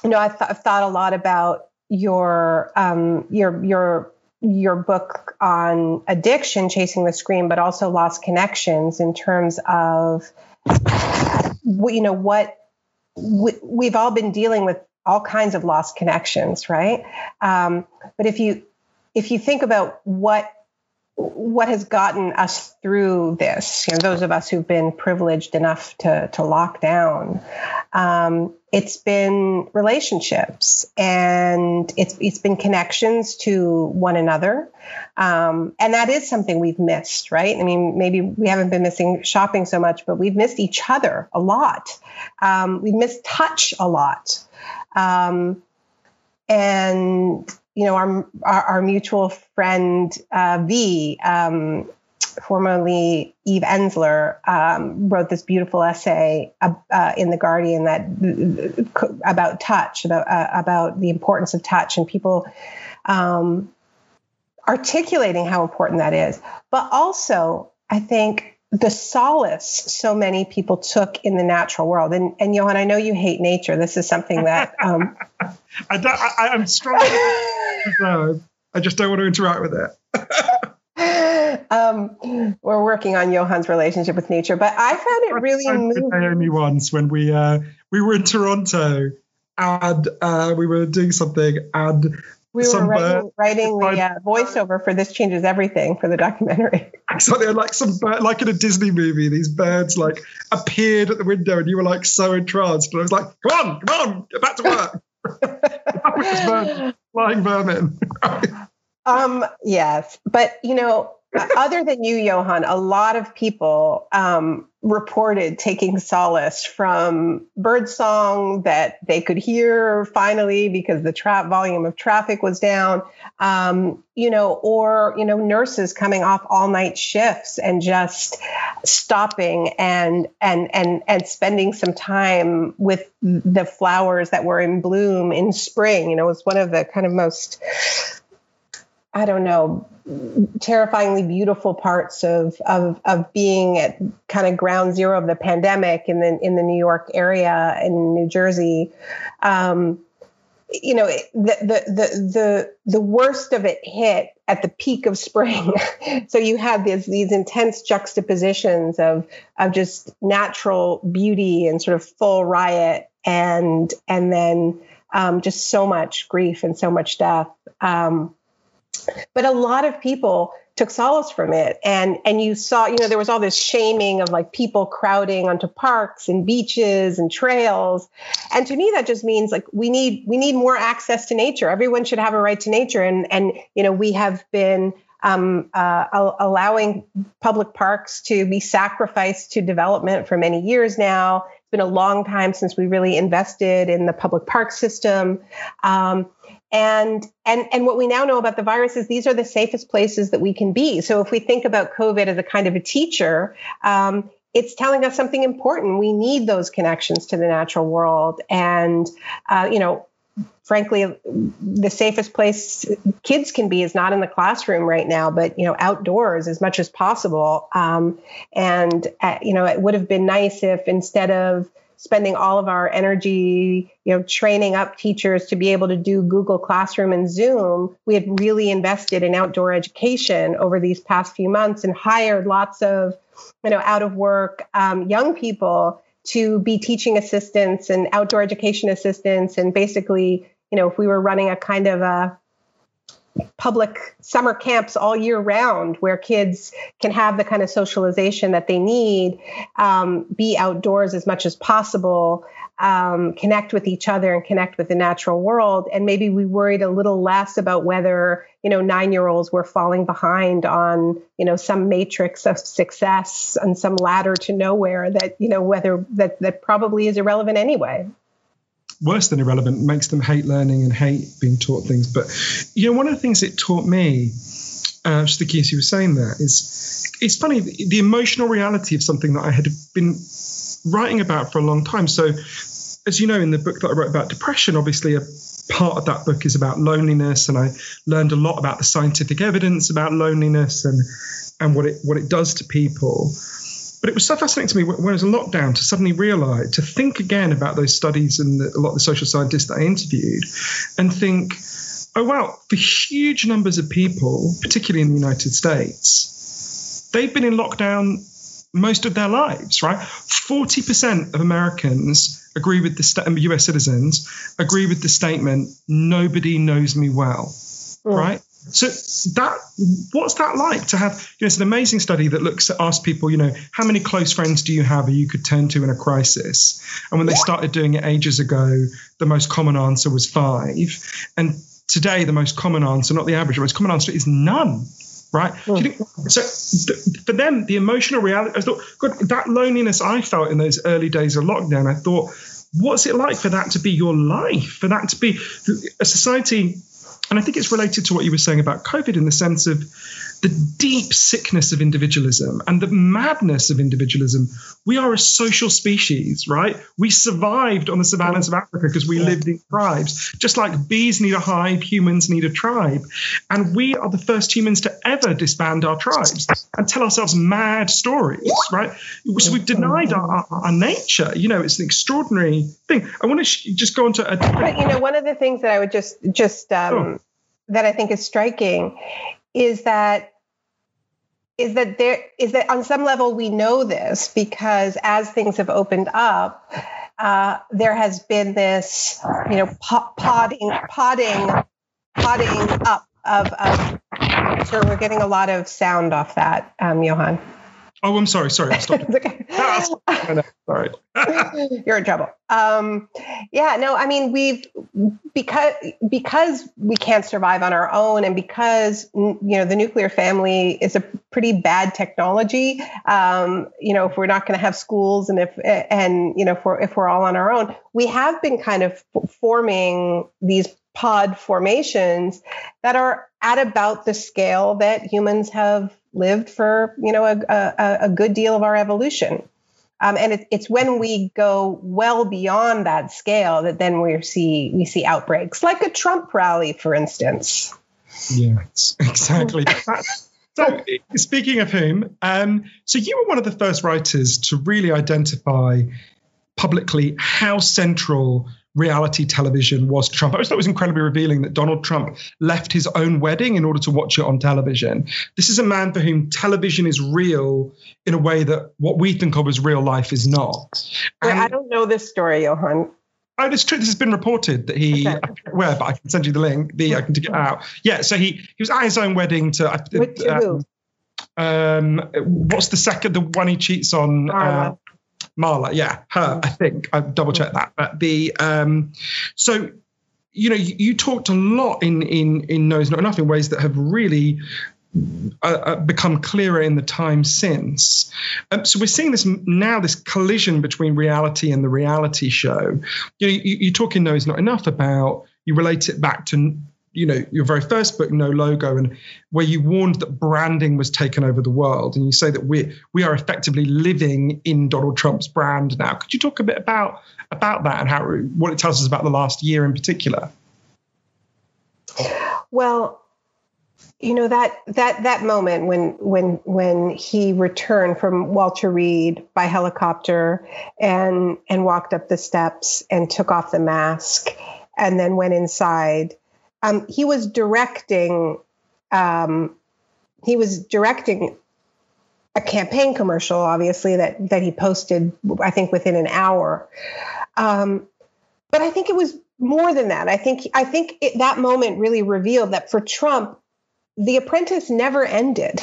you know, I've, th- I've, thought a lot about your, um, your, your, your book on addiction, Chasing the Scream, but also lost connections in terms of, you know, what we, we've all been dealing with all kinds of lost connections, right? Um, but if you if you think about what what has gotten us through this, you know, those of us who've been privileged enough to to lock down, um, it's been relationships and it's it's been connections to one another, um, and that is something we've missed, right? I mean, maybe we haven't been missing shopping so much, but we've missed each other a lot. Um, we've missed touch a lot. Um, and you know, our our, our mutual friend uh, V, um, formerly Eve Ensler, um, wrote this beautiful essay uh, uh, in the Guardian that about touch, about uh, about the importance of touch, and people um, articulating how important that is. But also, I think the solace so many people took in the natural world. And, and Johann, I know you hate nature. This is something that [LAUGHS] um, I I, am strong. I just don't want to interact with it. [LAUGHS] um, we're working on Johann's relationship with nature, but I found it really moving. Naomi once when we uh, we were in Toronto and uh, we were doing something and we were writing, writing the uh, voiceover for this changes everything for the documentary. [LAUGHS] Exactly, like some bird, like in a Disney movie, these birds like appeared at the window, and you were like so entranced. And I was like, "Come on, come on, get back to work." [LAUGHS] flying vermin. [LAUGHS] um. Yes, but you know, other than you, Johann, a lot of people um, reported taking solace from birdsong that they could hear finally because the tra- volume of traffic was down, um, you know, or you know, nurses coming off all night shifts and just stopping and and and and spending some time with the flowers that were in bloom in spring. You know, it was one of the kind of most I don't know, terrifyingly beautiful parts of of of being at kind of ground zero of the pandemic in the in the New York area in New Jersey. Um, you know, the, the the the the worst of it hit at the peak of spring. [LAUGHS] so you had these these intense juxtapositions of of just natural beauty and sort of full riot and and then um, just so much grief and so much death. Um, but a lot of people took solace from it. And and you saw you know there was all this shaming of like people crowding onto parks and beaches and trails. And to me that just means like we need we need more access to nature. Everyone should have a right to nature. And and you know we have been um, uh, allowing public parks to be sacrificed to development for many years now. It's been a long time since we really invested in the public park system. Um, and and and what we now know about the virus is these are the safest places that we can be. So if we think about COVID as a kind of a teacher, um, it's telling us something important. We need those connections to the natural world, and uh, you know, frankly, the safest place kids can be is not in the classroom right now, but you know, outdoors as much as possible. Um, and uh, you know, it would have been nice if instead of spending all of our energy, you know, training up teachers to be able to do Google Classroom and Zoom, we had really invested in outdoor education over these past few months and hired lots of, you know, out of work um, young people to be teaching assistants and outdoor education assistants. And basically, you know, if we were running a kind of a public summer camps all year round where kids can have the kind of socialization that they need, um, be outdoors as much as possible, um, connect with each other and connect with the natural world. And maybe we worried a little less about whether, you know, nine year olds were falling behind on, you know, some matrix of success and some ladder to nowhere that, you know, whether that, that probably is irrelevant anyway worse than irrelevant, makes them hate learning and hate being taught things. But you know, one of the things it taught me, uh, thinking as you were saying that, is it's funny the emotional reality of something that I had been writing about for a long time. So, as you know, in the book that I wrote about depression, obviously a part of that book is about loneliness, and I learned a lot about the scientific evidence about loneliness and and what it what it does to people. But it was so fascinating to me when I was in lockdown to suddenly realize, to think again about those studies and the, a lot of the social scientists that I interviewed and think, oh, wow, for huge numbers of people, particularly in the United States, they've been in lockdown most of their lives, right? 40% of Americans agree with the st- US citizens agree with the statement, nobody knows me well, mm. right? So that what's that like to have? You know, it's an amazing study that looks at ask people, you know, how many close friends do you have or you could turn to in a crisis? And when they started doing it ages ago, the most common answer was five. And today, the most common answer, not the average, the most common answer is none. Right. Hmm. Think, so th- for them, the emotional reality. I thought, God, that loneliness I felt in those early days of lockdown. I thought, what's it like for that to be your life? For that to be a society and I think it's related to what you were saying about COVID in the sense of the deep sickness of individualism and the madness of individualism. We are a social species, right? We survived on the savannas of Africa because we yeah. lived in tribes. Just like bees need a hive, humans need a tribe. And we are the first humans to ever disband our tribes and tell ourselves mad stories, right? So we've denied our, our, our nature. You know, it's an extraordinary thing. I want to sh- just go on to a But, you know, one of the things that I would just, just, um, that I think is striking is that is that there is that on some level we know this because as things have opened up, uh, there has been this, you know, podding, podding, podding up of, of. So we're getting a lot of sound off that, um, Johann. Oh, I'm sorry. Sorry, [LAUGHS] [LAUGHS] [LAUGHS] I stopped. okay. sorry. You're in trouble. Um, yeah, no, I mean we've because because we can't survive on our own, and because you know the nuclear family is a pretty bad technology. Um, you know, if we're not going to have schools, and if and you know, if we're if we're all on our own, we have been kind of forming these pod formations that are at about the scale that humans have lived for you know a, a, a good deal of our evolution. Um, and it, it's when we go well beyond that scale that then we see we see outbreaks, like a Trump rally, for instance. Yes, [LAUGHS] exactly. [LAUGHS] so, speaking of whom, um, so you were one of the first writers to really identify publicly how central reality television was Trump. I always thought it was incredibly revealing that Donald Trump left his own wedding in order to watch it on television. This is a man for whom television is real in a way that what we think of as real life is not. And, I don't know this story, Johann. Oh, it's true. This has been reported that he okay. where, but I can send you the link. The I can dig it out. Yeah, so he he was at his own wedding to. Which, um, um, what's the second? The one he cheats on. Marla, yeah, her. I think I double checked that. But the um, so you know you, you, talked a lot in in in No is Not Enough in ways that have really. Uh, uh, become clearer in the time since. Um, so we're seeing this now, this collision between reality and the reality show. You know, you, you talk in No is Not Enough about, you relate it back to you know your very first book no logo and where you warned that branding was taken over the world and you say that we we are effectively living in Donald Trump's brand now. Could you talk a bit about about that and how what it tells us about the last year in particular? Well you know that that that moment when when when he returned from Walter Reed by helicopter and and walked up the steps and took off the mask and then went inside um, he was directing. Um, he was directing a campaign commercial, obviously that that he posted. I think within an hour. Um, but I think it was more than that. I think I think it, that moment really revealed that for Trump, The Apprentice never ended.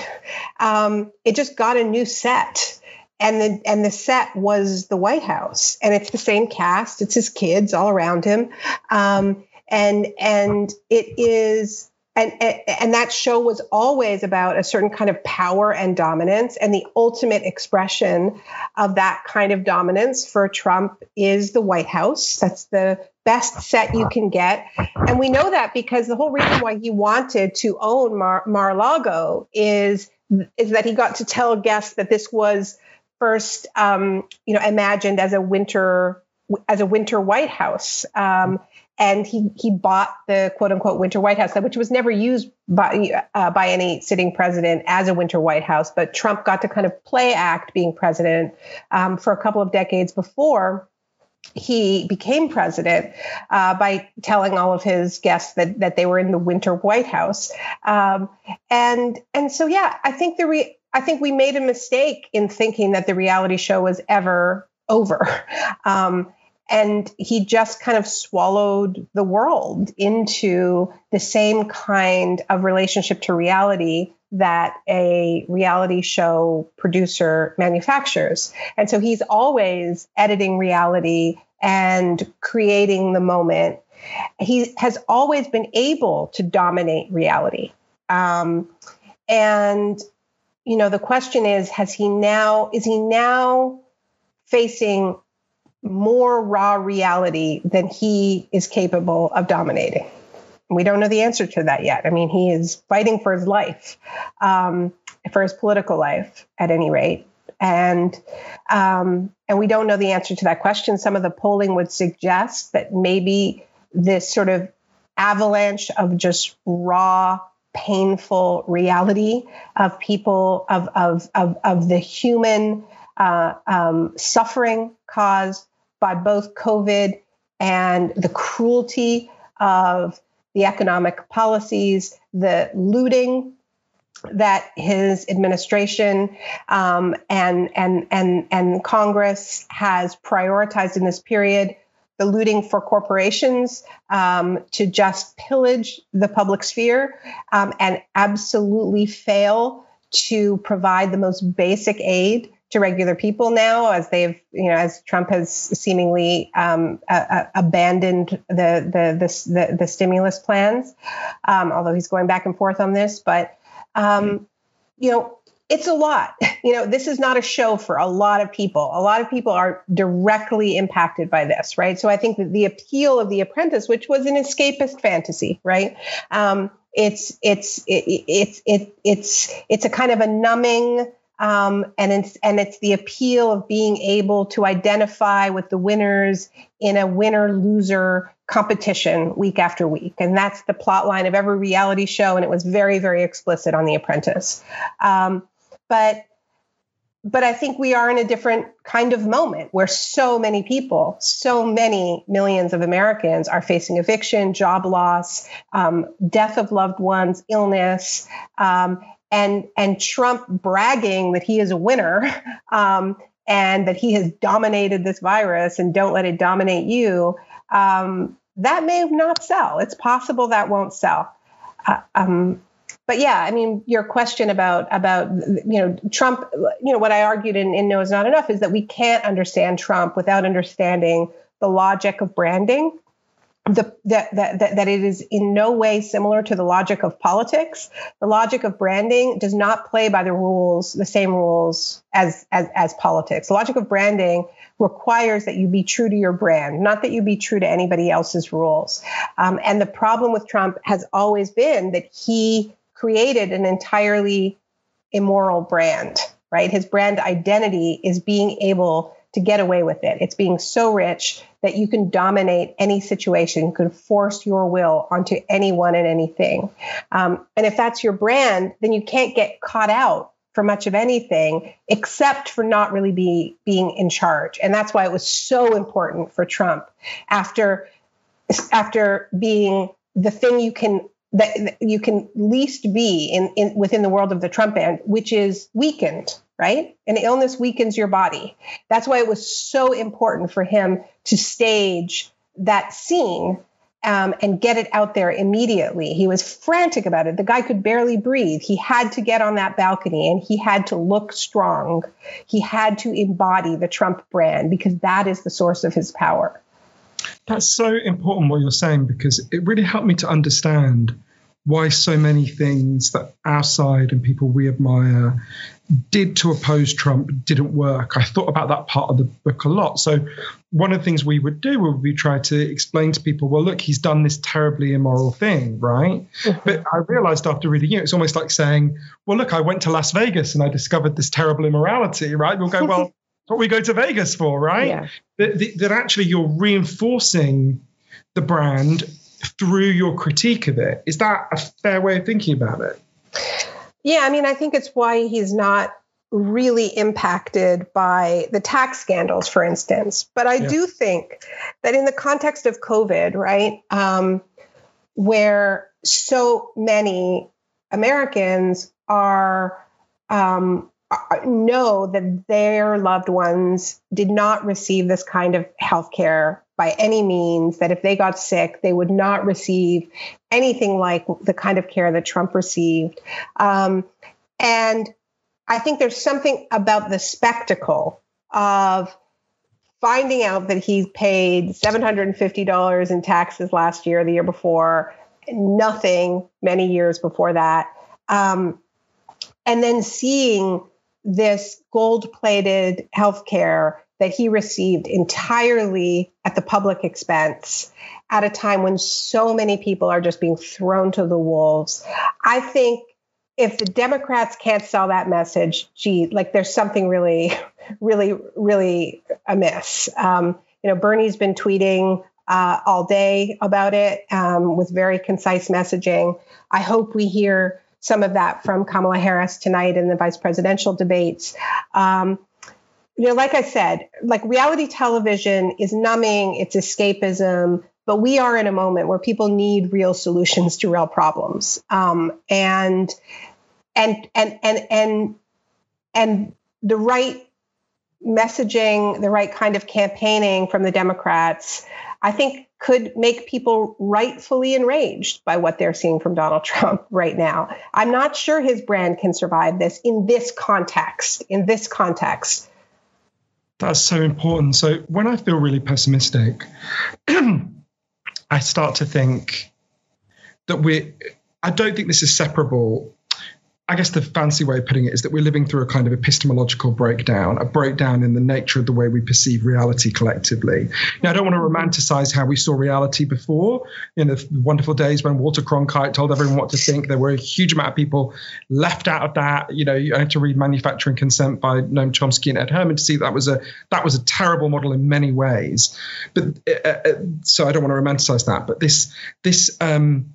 Um, it just got a new set and the and the set was the White House, and it's the same cast. It's his kids all around him, um, and and it is and, and that show was always about a certain kind of power and dominance. And the ultimate expression of that kind of dominance for trump is the white house. That's the best set you can get. And we know that because the whole reason why he wanted to own Mar- mar-a-lago is is that he got to tell guests that this was first um, you know imagined as a winter as a winter white house. Um, and he he bought the quote unquote winter White House, which was never used by uh, by any sitting president as a winter White House. But Trump got to kind of play act being president um, for a couple of decades before he became president uh, by telling all of his guests that that they were in the winter White House, um, and and so yeah, I think the re- I think we made a mistake in thinking that the reality show was ever over. [LAUGHS] Um, and he just kind of swallowed the world into the same kind of relationship to reality that a reality show producer manufactures. And so he's always editing reality and creating the moment. He has always been able to dominate reality. Um, and, you know, the question is, has he now, is he now facing more raw reality than he is capable of dominating? We don't know the answer to that yet. I mean, he is fighting for his life, um, for his political life, at any rate, and um, and we don't know the answer to that question. Some of the polling would suggest that maybe this sort of avalanche of just raw painful reality of people of of of, of the human uh, um, suffering caused by both COVID and the cruelty of the economic policies, the looting that his administration um, and, and, and, and Congress has prioritized in this period, the looting for corporations um, to just pillage the public sphere um, and absolutely fail to provide the most basic aid to regular people now, as they've, you know, as Trump has seemingly um, uh, abandoned the, the, the the the stimulus plans. Um, although he's going back and forth on this, but um, you know, it's a lot. [LAUGHS] You know, this is not a show for a lot of people. A lot of people are directly impacted by this, right? So I think that the appeal of The Apprentice, which was an escapist fantasy, right? Um, it's it's it, it's it, it's it's a kind of a numbing Um, and it's and it's the appeal of being able to identify with the winners in a winner loser competition week after week, and that's the plot line of every reality show. And it was very very explicit on The Apprentice. Um, but but I think we are in a different kind of moment where so many people, so many millions of Americans are facing eviction, job loss, um, death of loved ones, illness, um, and and Trump bragging that he is a winner [LAUGHS] um, and that he has dominated this virus and don't let it dominate you. Um, that may not sell. It's possible that won't sell. Uh, um, but yeah, I mean, your question about about you know Trump, you know what I argued in, in No is Not Enough is that we can't understand Trump without understanding the logic of branding. The, that, that, that, that it is in no way similar to the logic of politics. The logic of branding does not play by the rules, the same rules as, as, as politics. The logic of branding requires that you be true to your brand, not that you be true to anybody else's rules. Um, and the problem with Trump has always been that he created an entirely immoral brand, right? His brand identity is being able to get away with it. It's being so rich that you can dominate any situation, you can force your will onto anyone and anything. Um, and if that's your brand, then you can't get caught out for much of anything except for not really be being in charge. And that's why it was so important for Trump after after being the thing you can that you can least be in, in within the world of the Trump end, which is weakened, right? An illness weakens your body. That's why it was so important for him to stage that scene um, and get it out there immediately. He was frantic about it. The guy could barely breathe. He had to get on that balcony and he had to look strong. He had to embody the Trump brand because that is the source of his power. That's so important what you're saying because it really helped me to understand why so many things that our side and people we admire did to oppose Trump didn't work. I thought about that part of the book a lot. So one of the things we would do would be try to explain to people, well, look, he's done this terribly immoral thing, right? Mm-hmm. But I realized after reading it, it's almost like saying, well, look, I went to Las Vegas and I discovered this terrible immorality, right? We'll go, well, [LAUGHS] what we go to Vegas for, right? Yeah. That, that actually you're reinforcing the brand through your critique of it. Is that a fair way of thinking about it? Yeah, I mean, I think it's why he's not really impacted by the tax scandals, for instance. But I yeah. do think that in the context of COVID, right, um, where so many Americans are um, know that their loved ones did not receive this kind of health care by any means, that if they got sick, they would not receive anything like the kind of care that Trump received. Um, and I think there's something about the spectacle of finding out that he paid $750 in taxes last year, the year before, nothing many years before that. Um, and then seeing this gold plated healthcare that he received entirely at the public expense at a time when so many people are just being thrown to the wolves. I think if the Democrats can't sell that message, gee, like there's something really, [LAUGHS] really, really amiss. Um, you know, Bernie's been tweeting uh, all day about it um, with very concise messaging. I hope we hear some of that from Kamala Harris tonight in the vice presidential debates. Um, you know, like I said, like reality television is numbing, it's escapism, but we are in a moment where people need real solutions to real problems. Um, and and and and and and the right messaging, the right kind of campaigning from the Democrats, I think could make people rightfully enraged by what they're seeing from Donald [LAUGHS] Trump right now. I'm not sure his brand can survive this in this context, in this context. That's so important. So when I feel really pessimistic, [CLEARS THROAT] I start to think that we I don't think this is separable I guess the fancy way of putting it is that we're living through a kind of epistemological breakdown, a breakdown in the nature of the way we perceive reality collectively. Now, I don't want to romanticize how we saw reality before. In the wonderful days when Walter Cronkite told everyone what to think, there were a huge amount of people left out of that. You know, you had to read Manufacturing Consent by Noam Chomsky and Ed Herman to see that was a that was a terrible model in many ways. But uh, uh, so I don't want to romanticize that. But this this um,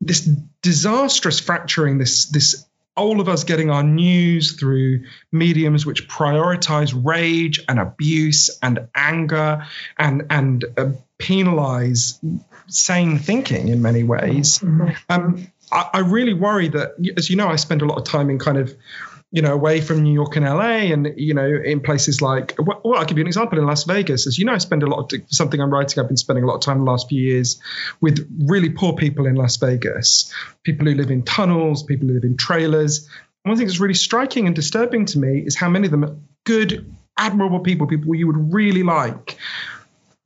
this disastrous fracturing, this this all of us getting our news through mediums which prioritize rage and abuse and anger and and uh, penalize sane thinking in many ways. Mm-hmm. Um, I, I, really worry that, as you know, I spend a lot of time in kind of you know, away from New York and LA, and you know, in places like, well, I'll give you an example in Las Vegas. As you know, I spend a lot of something I'm writing. I've been spending a lot of time the last few years with really poor people in Las Vegas, people who live in tunnels, people who live in trailers. One thing that's really striking and disturbing to me is how many of them are good, admirable people, people you would really like,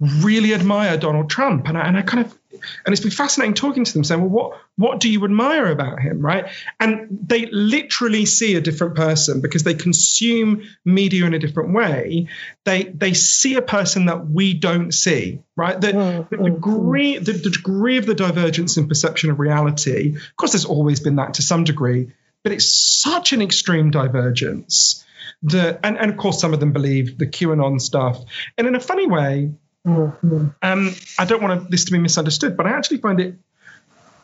really admire Donald Trump, and I, and I kind of and it's been fascinating talking to them, saying, "Well, what what do you admire about him?" Right? And they literally see a different person because they consume media in a different way. They they see a person that we don't see. Right? The, mm-hmm. the degree the, the degree of the divergence in perception of reality. Of course, there's always been that to some degree, but it's such an extreme divergence. The, and, and of course, some of them believe the QAnon stuff. And in a funny way, Mm-hmm. Um, I don't want this to be misunderstood, but I actually find it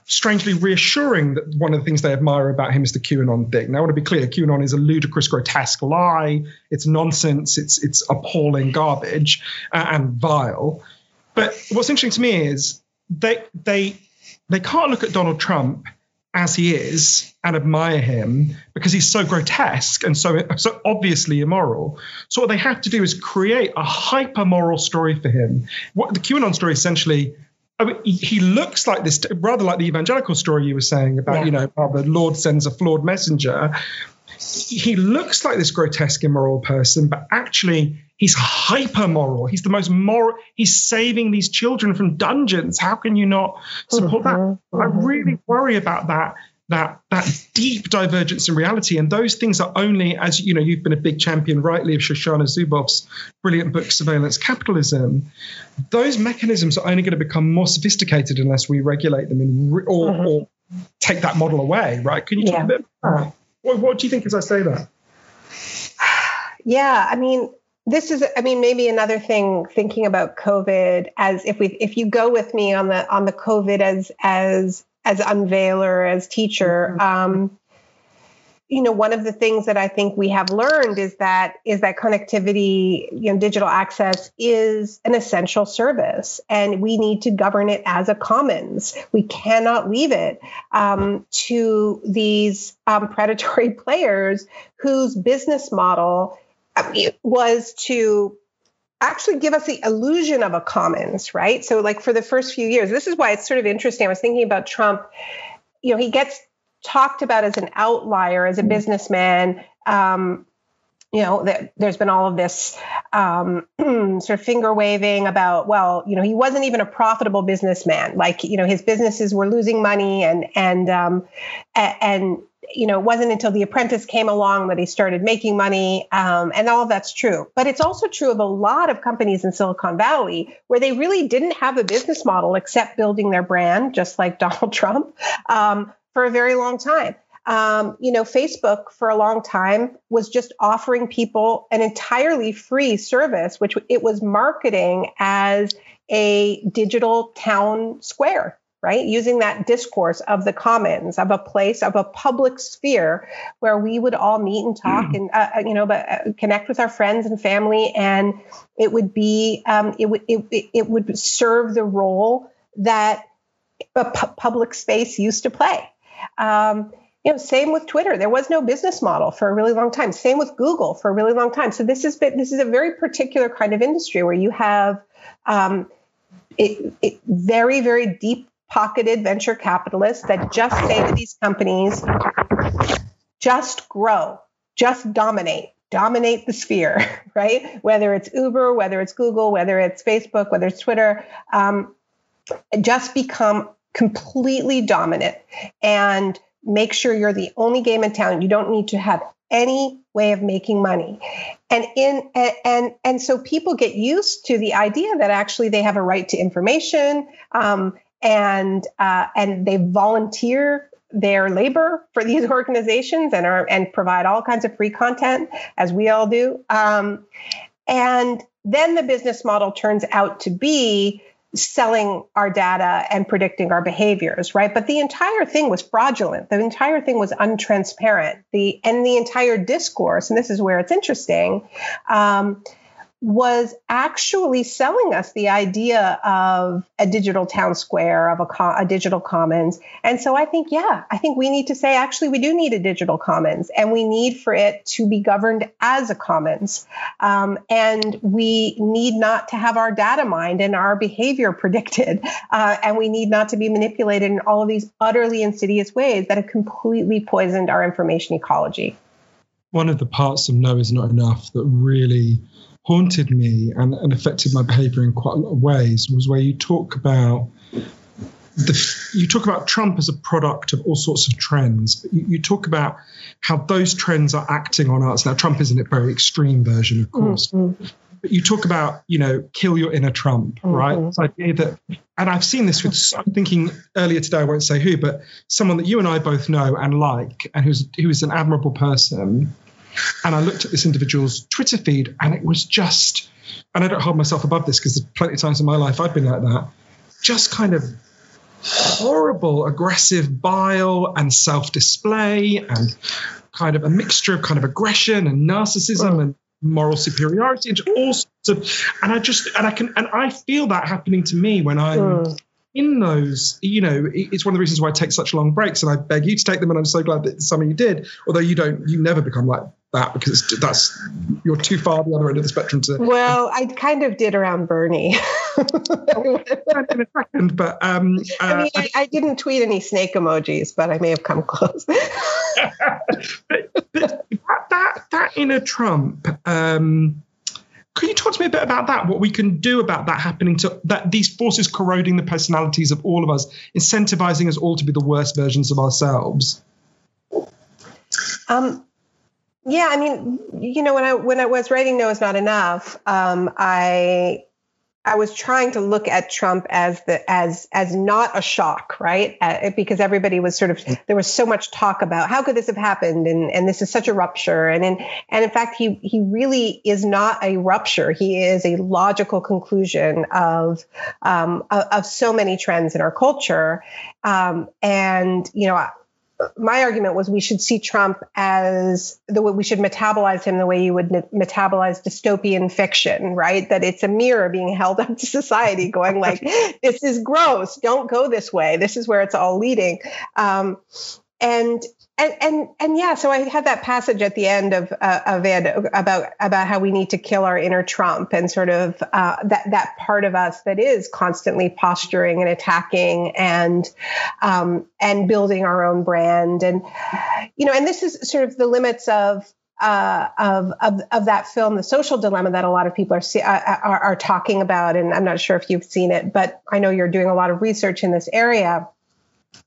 strangely reassuring that one of the things they admire about him is the QAnon thing. Now, I want to be clear: QAnon is a ludicrous, grotesque lie. It's nonsense. It's it's appalling garbage uh, and vile. But what's interesting to me is they they they can't look at Donald Trump as he is and admire him because he's so grotesque and so so obviously immoral. So what they have to do is create a hyper moral story for him. What the QAnon story essentially. I mean, he looks like this, rather like the evangelical story you were saying about, yeah. you know, how the Lord sends a flawed messenger. He looks like this grotesque, immoral person, but actually he's hyper moral. He's the most moral. He's saving these children from dungeons. How can you not support mm-hmm, that? Mm-hmm. I really worry about that. That that deep divergence in reality, and those things are only as you know. You've been a big champion, rightly, of Shoshana Zuboff's brilliant book, Surveillance Capitalism. Those mechanisms are only going to become more sophisticated unless we regulate them in, or, mm-hmm. or take that model away. Right? Can you talk yeah. a bit? What, what do you think as I say that? [SIGHS] Yeah, I mean, this is i mean maybe another thing thinking about covid as if we if you go with me on the on the covid as as as unveiler as teacher mm-hmm. um you know one of the things that i think we have learned is that is that connectivity you know digital access is an essential service and we need to govern it as a commons we cannot leave it um, to these um, predatory [LAUGHS] players whose business model was to actually give us the illusion of a commons, right? So, like for the first few years, this is why it's sort of interesting. I was thinking about Trump. You know, he gets talked about as an outlier, as a businessman. Um, you know, there's been all of this um, [CLEARS THROAT] sort of finger waving about, well, you know, he wasn't even a profitable businessman. Like, you know, his businesses were losing money, and and um, and you know, it wasn't until The Apprentice came along that he started making money, um, and all that's true. But it's also true of a lot of companies in Silicon Valley where they really didn't have a business model except building their brand, just like [LAUGHS] Donald Trump, um, for a very long time. Um, you know, Facebook for a long time was just offering people an entirely free service, which it was marketing as a digital town square right? Using that discourse of the commons, of a place, of a public sphere where we would all meet and talk mm. and, uh, uh, you know, but uh, connect with our friends and family. And it would be, um, it would, it, it would serve the role that a pu- public space used to play. Um, you know, same with Twitter. There was no business model for a really long time. Same with Google for a really long time. So this has been this is a very particular kind of industry where you have um, it, it, very very deep pocketed venture capitalists that just say to these companies, just grow, just dominate, dominate the sphere, [LAUGHS] right? Whether it's Uber, whether it's Google, whether it's Facebook, whether it's Twitter, um, just become completely dominant and make sure you're the only game in town. You don't need to have any way of making money and in and and so people get used to the idea that actually they have a right to information um, and uh, and they volunteer their labor for these [LAUGHS] organizations and are and provide all kinds of free content as we all do. Um, and then the business model turns out to be selling our data and predicting our behaviors right? But the entire thing was fraudulent. The entire thing was untransparent. The and the entire discourse and this is where it's interesting um, was actually selling us the idea of a digital town square, of a, co- a, digital commons. And so I think, yeah, I think we need to say, actually, we do need a digital commons and we need for it to be governed as a commons. Um, and we need not to have our data mined and our behavior [LAUGHS] predicted. Uh, and we need not to be manipulated in all of these utterly insidious ways that have completely poisoned our information ecology. One of the parts of No is Not Enough that really haunted me and, and affected my behavior in quite a lot of ways was where you talk about the, you talk about Trump as a product of all sorts of trends, but you, you, talk about how those trends are acting on us. Now, Trump isn't a very extreme version, of course, mm-hmm. but you talk about, you know, kill your inner Trump, mm-hmm. right? This idea that, and I've seen this with, I'm thinking earlier today, I won't say who, but someone that you and I both know and like, and who's who is an admirable person, and I looked at this individual's Twitter feed, and it was just, and I don't hold myself above this because there's plenty of times in my life I've been like that, just kind of horrible, aggressive bile and self display, and kind of a mixture of kind of aggression and narcissism oh. and moral superiority and all sorts of and I just and I can and I feel that happening to me when I'm oh in those, you know, it's one of the reasons why I take such long breaks, and I beg you to take them. And I'm so glad that some of you did. Although you don't, you never become like that because that's you're too far the other end of the spectrum to. Well, I kind of did around Bernie. [LAUGHS] second, but um, uh, I mean, I, I, didn't tweet any snake emojis, but I may have come close. [LAUGHS] but, but that, that that inner Trump. Um, can you talk to me a bit about that? What we can do about that happening to that these forces corroding the personalities of all of us, incentivizing us all to be the worst versions of ourselves? Um, yeah, I mean, you know, when I when I was writing "No is Not Enough," um, I I was trying to look at Trump as the as as not a shock, right? Uh, because everybody was sort of there was so much talk about how could this have happened, and and this is such a rupture, and in and in fact he he really is not a rupture. He is a logical conclusion of um, of, of so many trends in our culture, um, and you know my argument was we should see Trump as the way we should metabolize him the way you would metabolize dystopian fiction, right? That it's a mirror being held up to society, going like, [LAUGHS] "This is gross. Don't go this way. This is where it's all leading." Um, and and and and yeah, so I had that passage at the end of uh, of it about about how we need to kill our inner Trump and sort of uh, that that part of us that is constantly posturing and attacking and um, and building our own brand. And you know and this is sort of the limits of uh, of, of, of that film, the social dilemma that a lot of people are, see, uh, are, are talking about, and I'm not sure if you've seen it, but I know you're doing a lot of research in this area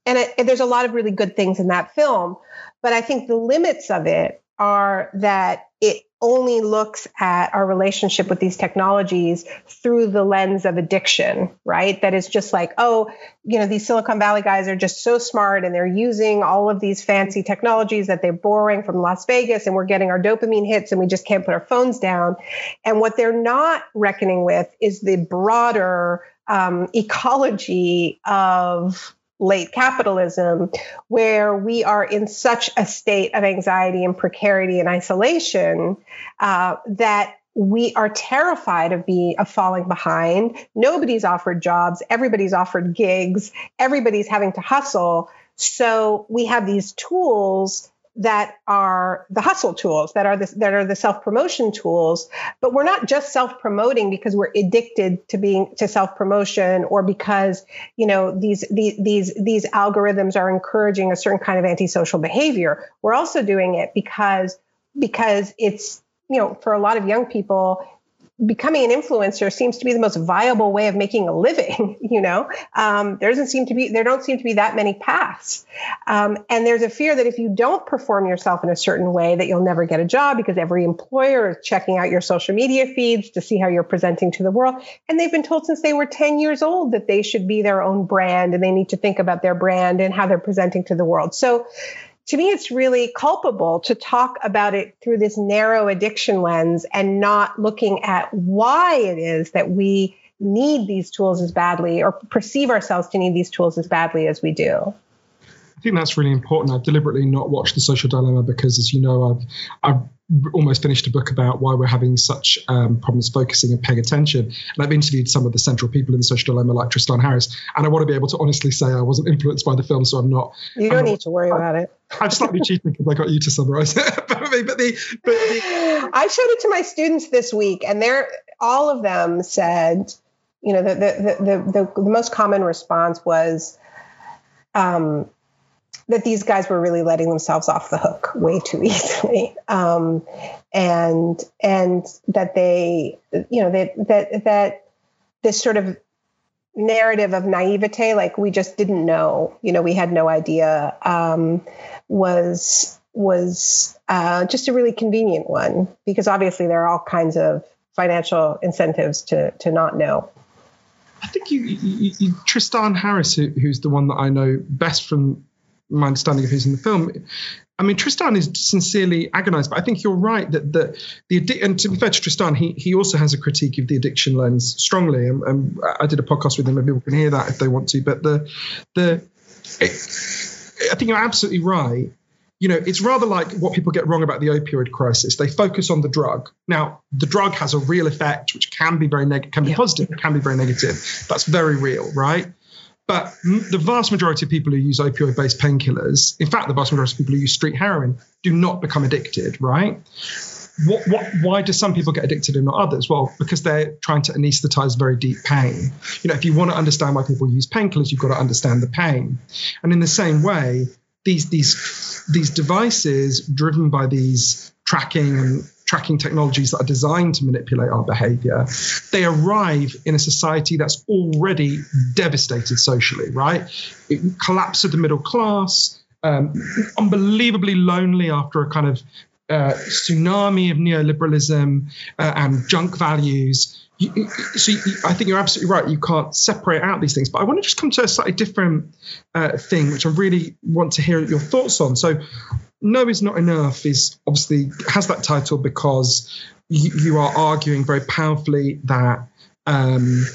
and it, there's a lot of really good things in that film but i think the limits of it are that it only looks at our relationship with these technologies through the lens of addiction, right? That is just like, oh, you know, these Silicon Valley guys are just so smart and they're using all of these fancy technologies that they're borrowing from Las Vegas and we're getting our dopamine hits and we just can't put our phones down. And what they're not reckoning with is the broader um, ecology of late capitalism, where we are in such a state of anxiety and precarity and isolation uh, that we are terrified of being of falling behind. Nobody's offered jobs. Everybody's offered gigs. Everybody's having to hustle. So we have these tools that are the hustle tools that are the, that are the self promotion tools. But we're not just self promoting because we're addicted to being to self promotion or because you know these, these these these algorithms are encouraging a certain kind of antisocial behavior. We're also doing it because because it's you know for a lot of young people becoming an influencer seems to be the most viable way of making a living. [LAUGHS] You know, um, there doesn't seem to be there don't seem to be that many paths, um, and there's a fear that if you don't perform yourself in a certain way, that you'll never get a job because every employer is checking out your social media feeds to see how you're presenting to the world, and they've been told since they were 10 years old that they should be their own brand and they need to think about their brand and how they're presenting to the world. So to me, it's really culpable to talk about it through this narrow addiction lens and not looking at why it is that we need these tools as badly or perceive ourselves to need these tools as badly as we do. I think that's really important. I've deliberately not watched The Social Dilemma because, as you know, I've I've almost finished a book about why we're having such um, problems focusing and paying attention. And I've interviewed some of the central people in the social dilemma, like Tristan Harris. And I want to be able to honestly say I wasn't influenced by the film, so I'm not. You don't I'm need not, to worry I, about it. I'm slightly cheating because I got you to summarize it. [LAUGHS] but, the, but the, [GASPS] I showed it to my students this week, and they're all of them said, you know, the the the, the, the most common response was. Um, that these guys were really letting themselves off the hook way too easily, [LAUGHS] um, and and that they, you know, that that that this sort of narrative of naivete, like we just didn't know, you know, we had no idea, um, was was uh, just a really convenient one because obviously there are all kinds of financial incentives to to not know. I think you, you, you Tristan Harris, who, who's the one that I know best from my understanding of who's in the film. I mean, Tristan is sincerely agonized, but I think you're right that the the and to be fair to Tristan, he he also has a critique of the addiction lens strongly, and, and I did a podcast with him, and people can hear that if they want to. But the the it, I think you're absolutely right. You know, it's rather like what people get wrong about the opioid crisis. They focus on the drug. Now, the drug has a real effect, which can be very negative, can be yeah. positive, can be very negative. That's very real, right? But the vast majority of people who use opioid based painkillers, in fact, the vast majority of people who use street heroin, do not become addicted, right? What, what, why do some people get addicted and not others? Well, because they're trying to anesthetize very deep pain. You know, if you want to understand why people use painkillers, you've got to understand the pain. And in the same way, these these these devices driven by these tracking and tracking technologies that are designed to manipulate our behavior, they arrive in a society that's already devastated socially, right? It collapse of the middle class, um, unbelievably lonely after a kind of uh, tsunami of neoliberalism uh, and junk values. So I think you're absolutely right. You can't separate out these things. But I want to just come to a slightly different uh, thing, which I really want to hear your thoughts on. So no is not enough is obviously has that title because you, you are arguing very powerfully that um,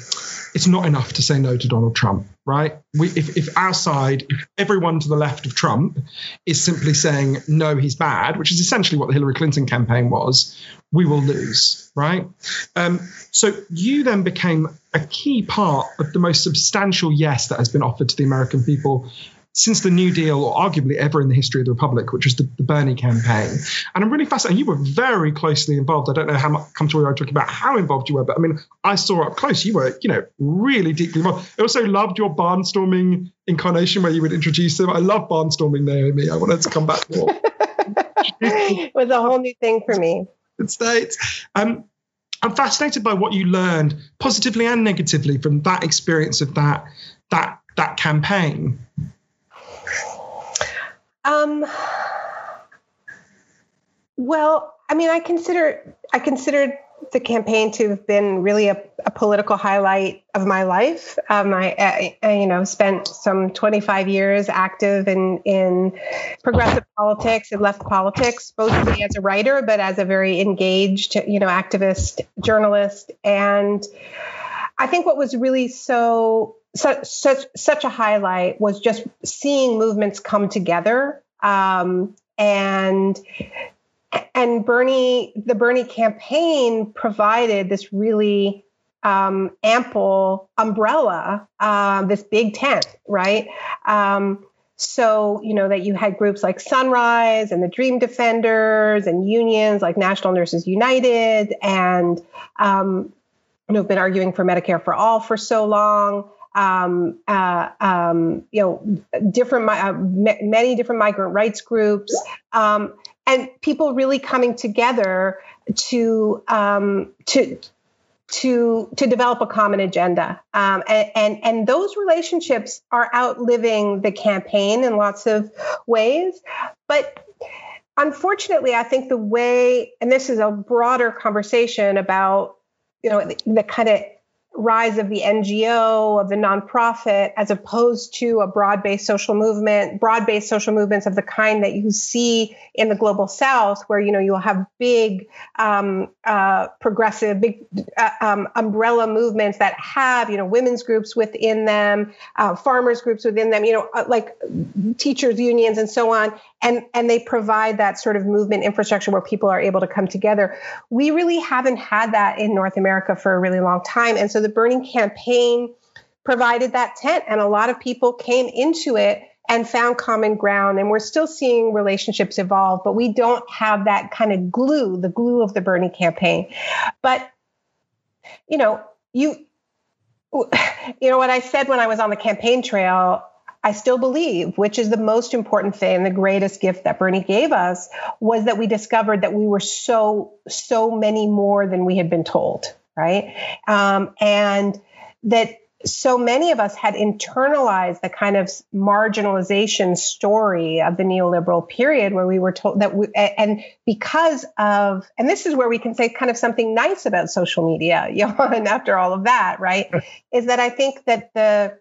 it's not enough to say no to Donald Trump, right? We, if, if our side, if everyone to the left of Trump is simply saying no, he's bad, which is essentially what the Hillary Clinton campaign was, we will lose, right? Um, so you then became a key part of the most substantial yes that has been offered to the American people since the New Deal, or arguably ever in the history of the Republic, which was the, the Bernie campaign. And I'm really fascinated. You were very closely involved. I don't know how much come to where I'm talking about how involved you were, but I mean, I saw up close. You were, you know, really deeply involved. I also loved your barnstorming incarnation where you would introduce them. I love barnstorming, Naomi. I wanted to come back more. [LAUGHS] it was a whole new thing for me. States. Um, I'm fascinated by what you learned, positively and negatively, from that experience of that that that campaign. Um, well, I mean, I consider I considered the campaign to have been really a, a political highlight of my life. Um, I, I, you know, spent some 25 years active in in progressive politics and left politics, both as a writer, but as a very engaged, you know, activist journalist. And I think what was really so such such such a highlight was just seeing movements come together um, and and Bernie the Bernie campaign provided this really um, ample umbrella, uh, this big tent, right? Um, so you know that you had groups like Sunrise and the Dream Defenders and unions like National Nurses United and um, you know have been arguing for Medicare for all for so long um, uh, um, you know, different, uh, many different migrant rights groups, um, and people really coming together to um, to to to develop a common agenda. Um, and, and and those relationships are outliving the campaign in lots of ways. But unfortunately i think the way and this is a broader conversation about you know the, the kind of rise of the NGO, of the nonprofit, as opposed to a broad based social movement, broad based social movements of the kind that you see in the global south, where you know you'll have big um, uh, progressive, big uh, um, umbrella movements that have you know women's groups within them, uh, farmers groups within them, you know, uh, like teachers unions and so on, and and they provide that sort of movement infrastructure where people are able to come together. We really haven't had that in North America for a really long time, and so the Bernie campaign provided that tent, and a lot of people came into it and found common ground. And we're still seeing relationships evolve, but we don't have that kind of glue, the glue of the Bernie campaign. But you know, you you know what I said when I was on the campaign trail I still believe, which is the most important thing, the greatest gift that Bernie gave us, was that we discovered that we were so, so many more than we had been told, right? Um, and that so many of us had internalized the kind of marginalization story of the neoliberal period where we were told that we, and because of, and this is where we can say kind of something nice about social media, [LAUGHS] Johann, after all of that, right? is that I think that the,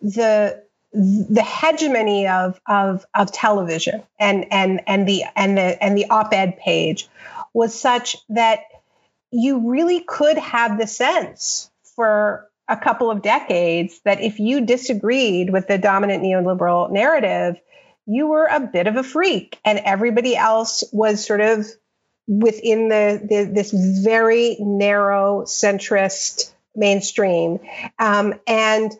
the, the hegemony of, of, of television and, and, and the, and the, and the op-ed page was such that you really could have the sense for a couple of decades that if you disagreed with the dominant neoliberal narrative, you were a bit of a freak, and everybody else was sort of within the, the this very narrow centrist mainstream. Um, and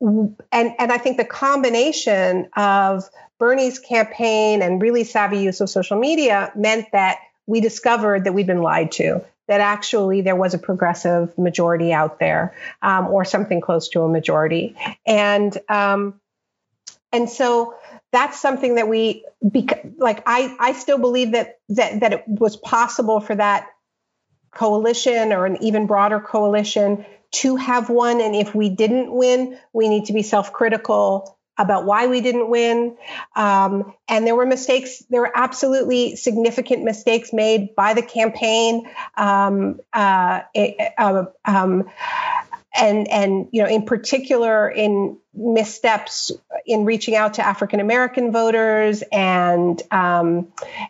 and and I think the combination of Bernie's campaign and really savvy use of social media meant that we discovered that we'd been lied to. That actually there was a progressive majority out there, um, or something close to a majority, and um, and so that's something that we like. I I still believe that that that it was possible for that coalition or an even broader coalition to have won. And if we didn't win, we need to be self critical about why we didn't win. Um, and there were mistakes, there were absolutely significant mistakes made by the campaign. Um, uh, it, uh, um, and and you know in particular in missteps in reaching out to African American voters and um,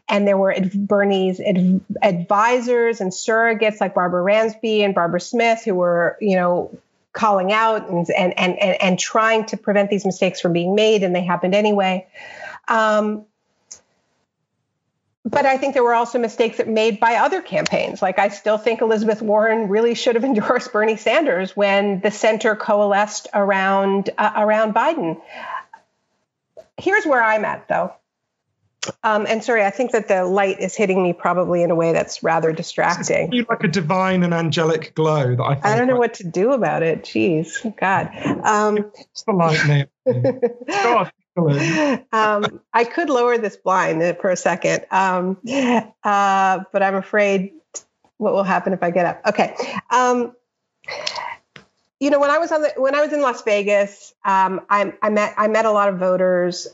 and there were Bernie's ad- advisors and surrogates like Barbara Ransby and Barbara Smith who were you know calling out and and and and, and trying to prevent these mistakes from being made and they happened anyway. Um, but I think there were also mistakes that made by other campaigns. Like I still think Elizabeth Warren really should have [LAUGHS] endorsed Bernie Sanders when the center coalesced around uh, around Biden. Here's where I'm at, though. Um, and sorry, I think that the light is hitting me probably in a way that's rather distracting. You like a divine and angelic glow that I. I don't know what to do about it. Jeez, God. Um, it's the light, [LAUGHS] God, um, I could lower this blind for a second, um, uh, but I'm afraid what will happen if I get up. Okay. Um, you know, when I was on the when I was in Las Vegas, um, I, I met I met a lot of voters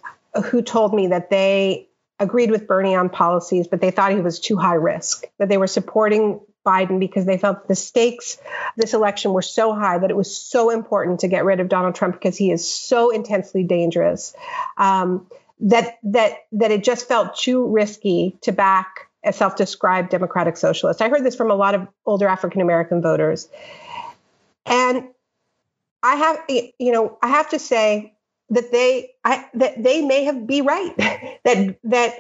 who told me that they agreed with Bernie on policies, but they thought he was too high risk. That they were supporting Biden because they felt the stakes this election were so high that it was so important to get rid of Donald Trump because he is so intensely dangerous um, that that that it just felt too risky to back a self-described democratic socialist. I heard this from a lot of older African American voters, and I have you know I have to say that they I that they may have be right [LAUGHS] that that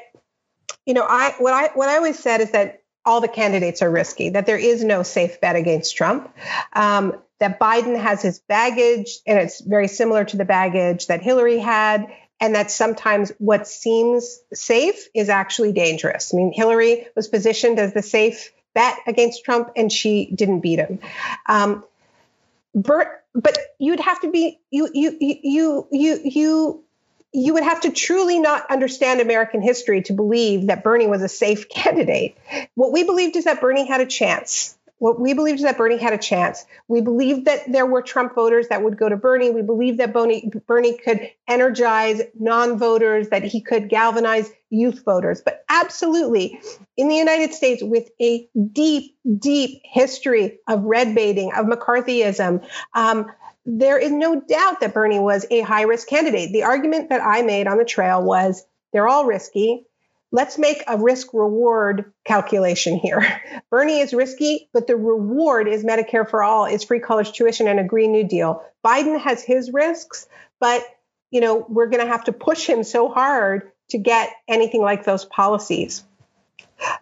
you know I what I what I always said is that all the candidates are risky, that there is no safe bet against Trump, um, that Biden has his baggage, and it's very similar to the baggage that Hillary had, and that sometimes what seems safe is actually dangerous. I mean, Hillary was positioned as the safe bet against Trump, and she didn't beat him. Um, Bert, but you'd have to be you you you you you you would have to truly not understand American history to believe that Bernie was a safe [LAUGHS] candidate. What we believed is that Bernie had a chance. What we believed is that Bernie had a chance. We believed that there were Trump voters that would go to Bernie. We believed that Bernie, Bernie could energize non voters, that he could galvanize youth voters. But absolutely, in the United States, with a deep, deep history of red baiting, of McCarthyism, um, there is no doubt that Bernie was a high risk candidate. The argument that I made on the trail was they're all risky. Let's make a risk reward calculation here. [LAUGHS] Bernie is risky, but the reward is Medicare for all, is free college tuition and a Green New Deal. Biden has his risks, but you know, we're going to have to push him so hard to get anything like those policies.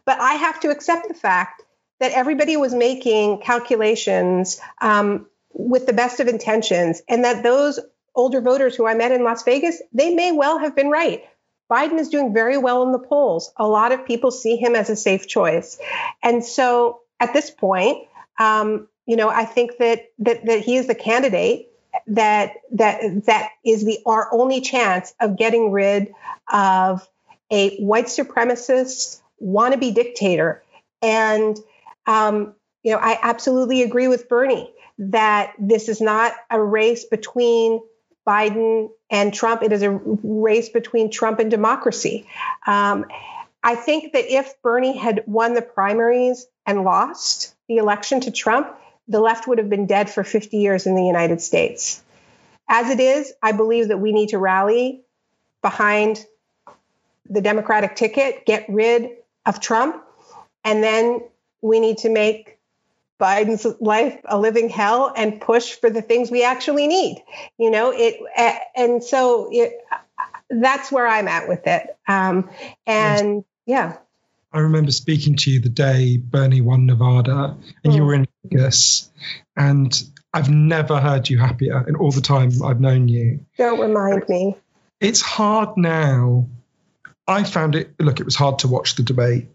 But I have to accept the fact that everybody was making calculations um, with the best of intentions, and that those older voters who I met in Las Vegas, they may well have been right. Biden is doing very well in the polls. A lot of people see him as a safe choice. And so at this point, um, you know, I think that, that that he is the candidate that that that is the our only chance of getting rid of a white supremacist wannabe dictator. And um, you know, I absolutely agree with Bernie that this is not a race between Biden and Trump. It is a race between Trump and democracy. Um, I think that if Bernie had won the primaries and lost the election to Trump, the left would have been dead for 50 years in the United States. As it is, I believe that we need to rally behind the Democratic ticket, get rid of Trump, and then we need to make Biden's life a living hell and push for the things we actually need. You know, it, and so it, that's where I'm at with it. Um, and yeah. I remember speaking to you the day Bernie won Nevada and mm. you were in Vegas. And I've never heard you happier in all the time I've known you. Don't remind me. It's hard now. I found it, look, it was hard to watch the debate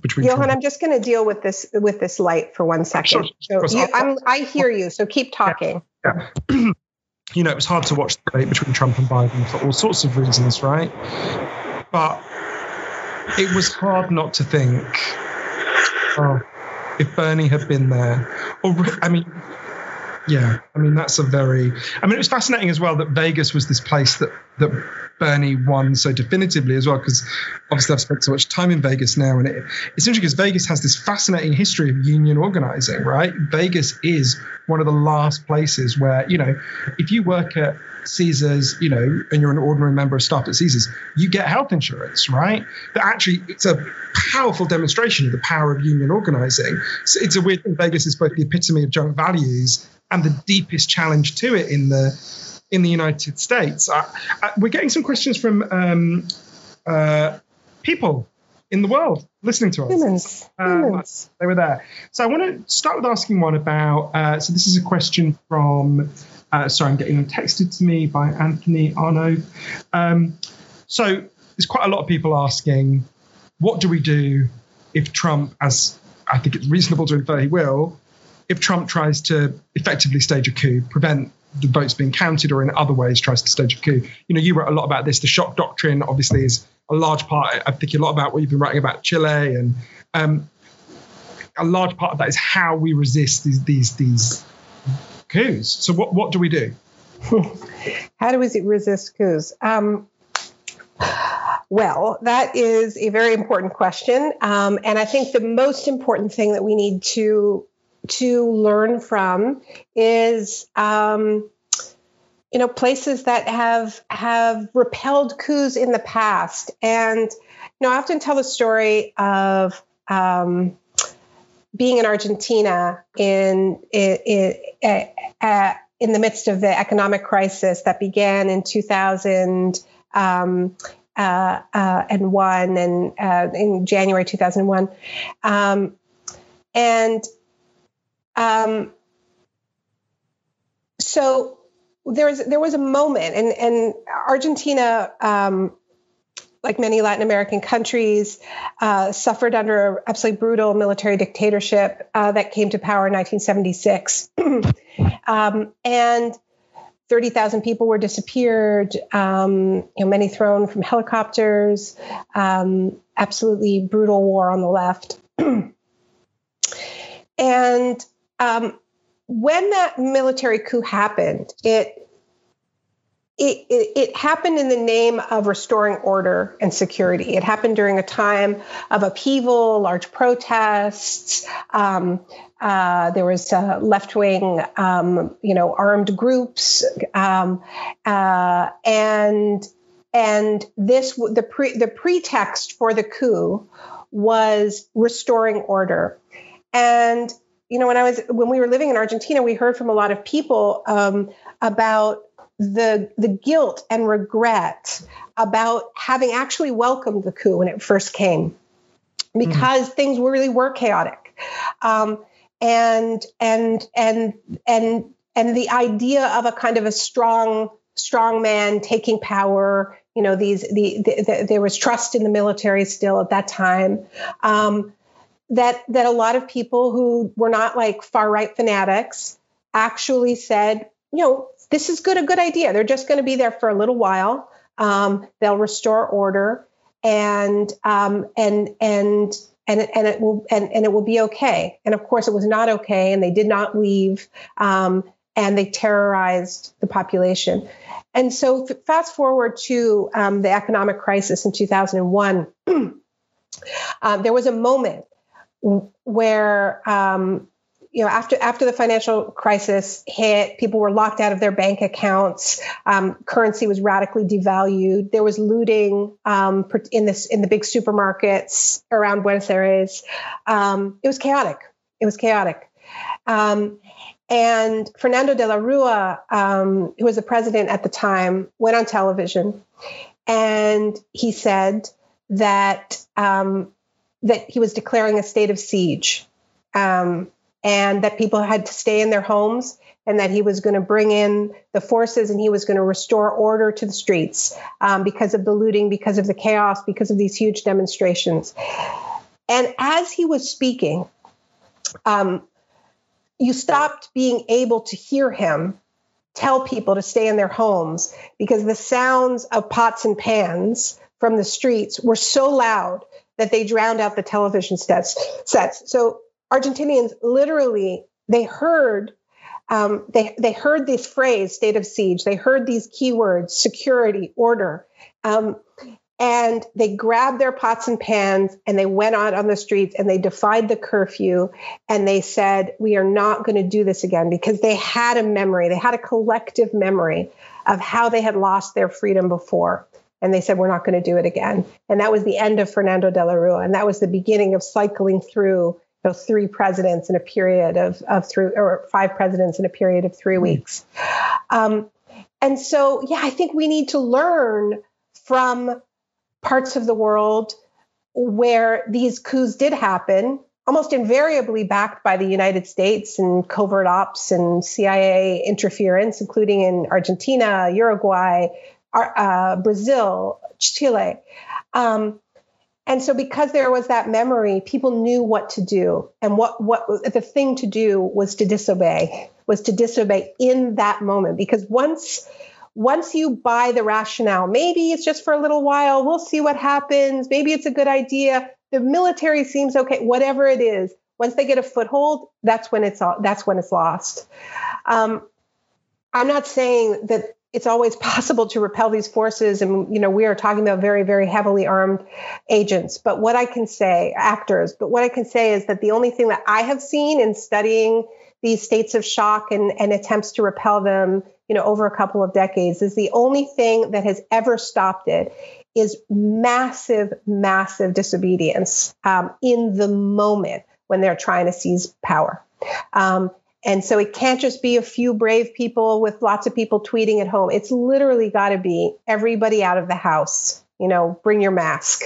between Johann, I'm just going to deal with this with this light for one second. Sure, so you, I'm, I hear you, so keep talking. Yeah. yeah. [CLEARS THROAT] you know, it was hard to watch the debate between Trump and Biden for all sorts of reasons, right? But it was hard not to think, oh, if Bernie had been there, or I mean, yeah, I mean that's a very. I mean, it was fascinating as well that Vegas was this place that that Bernie won so definitively as well, because obviously I've spent so much time in Vegas now, and it, it's interesting because Vegas has this fascinating history of union organizing. Right, Vegas is one of the last places where you know, if you work at Caesars, you know, and you're an ordinary member of staff at Caesars, you get health insurance, right? But actually, it's a powerful demonstration of the power of union organizing. So it's a weird thing. Vegas is both the epitome of junk values and the deepest challenge to it in the in the United States. Uh, uh, we're getting some questions from um, uh, people in the world listening to us. Humans. Um, Humans. They were there. So I want to start with asking one about. Uh, so this is a question from. Uh, sorry, I'm getting them texted to me by Anthony Arnove. Um, so there's quite a lot of people asking, what do we do if Trump, as I think it's reasonable to infer he will, if Trump tries to effectively stage a coup, prevent the votes being counted, or in other ways tries to stage a coup. You know, you wrote a lot about this. The shock doctrine, obviously, is a large part. I think a lot about what you've been writing about Chile, and um, a large part of that is how we resist these these these coups. So, what what do we do? [LAUGHS] how do we resist coups? Um, well, that is a very important question, um, and I think the most important thing that we need to to learn from is um, you know places that have have repelled coups in the past. And you know i often tell the story of um, being in argentina in in, in, in, the midst of the economic crisis that began in 2000 um, uh, uh, and one and uh, in January 2001, um, and um, so there was there was a moment, and and Argentina. Um, like many Latin American countries, uh, suffered under absolutely brutal military dictatorship uh, that came to power in 1976. [CLEARS THROAT] um, and 30,000 people were disappeared, um, you know, many thrown from helicopters, um, absolutely brutal war on the left. [CLEARS THROAT] and um, when that military coup happened, it it, it, happened in the name of restoring order and security. It happened during a time of upheaval, large protests. Um, uh, there was uh, left-wing, um, you know, armed groups, um, uh, and and this the pre, the pretext for the coup was restoring order. And you know, when I was when we were living in Argentina, we heard from a lot of people um, about the the guilt and regret about having actually welcomed the coup when it first came, because mm. things really were chaotic, um, and and and and and the idea of a kind of a strong strong man taking power. You know, these the, the, the there was trust in the military still at that time. Um, that that a lot of people who were not like far right fanatics actually said, you know, this is good a good idea. They're just going to be there for a little while. Um, they'll restore order, and um, and and and and it will and, and it will be okay. And of course, it was not okay, and they did not leave, um, and they terrorized the population. And so, fast forward to um, the economic crisis in 2001. [CLEARS THROAT] um, there was a moment where um, you know, after after the financial crisis hit, people were locked out of their bank accounts. Um, currency was radically devalued. There was looting um, in this in the big supermarkets around Buenos Aires. Um, it was chaotic. It was chaotic. Um, and Fernando de la Rua, um, who was the president at the time, went on television, and he said that um, that he was declaring a state of siege. Um, and that people had to stay in their homes and that he was going to bring in the forces and he was going to restore order to the streets um, because of the looting, because of the chaos, because of these huge demonstrations. And as he was speaking, um, you stopped being able to hear him tell people to stay in their homes because the sounds of pots and pans from the streets were so loud that they drowned out the television sets. sets. So Argentinians literally they heard um, they they heard this phrase "state of siege." They heard these keywords: security, order, um, and they grabbed their pots and pans and they went out on the streets and they defied the curfew and they said, "We are not going to do this again," because they had a memory. They had a collective memory of how they had lost their freedom before. And they said, We're not going to do it again. And that was the end of Fernando de la Rua. And that was the beginning of cycling through know, three presidents in a period of, of three or five presidents in a period of three hmm. weeks. Um, and so, yeah, I think we need to learn from parts of the world where these coups did happen, almost invariably backed by the United States and covert ops and CIA interference, including in Argentina, Uruguay, uh, Brazil, Chile. Um, and so because there was that memory, people knew what to do. And what, what the thing to do was to disobey, was to disobey in that moment. Because once, once you buy the rationale, maybe it's just for a little while, we'll see what happens. Maybe it's a good idea. The military seems okay, whatever it is. Once they get a foothold, that's when it's all, that's when it's lost. Um, I'm not saying that it's always [LAUGHS] possible to repel these forces. And you know we are talking about very very heavily armed agents. But what i can say actors but what i can say is that the only thing that i have seen in studying these states of shock and, and attempts to repel them you know over a couple of decades is the only thing that has ever stopped it is massive massive disobedience um, in the moment when they're trying to seize power. Um, and so it can't just be a few brave people with lots of people tweeting at home. It's literally got to be everybody out of the house. You know, bring your mask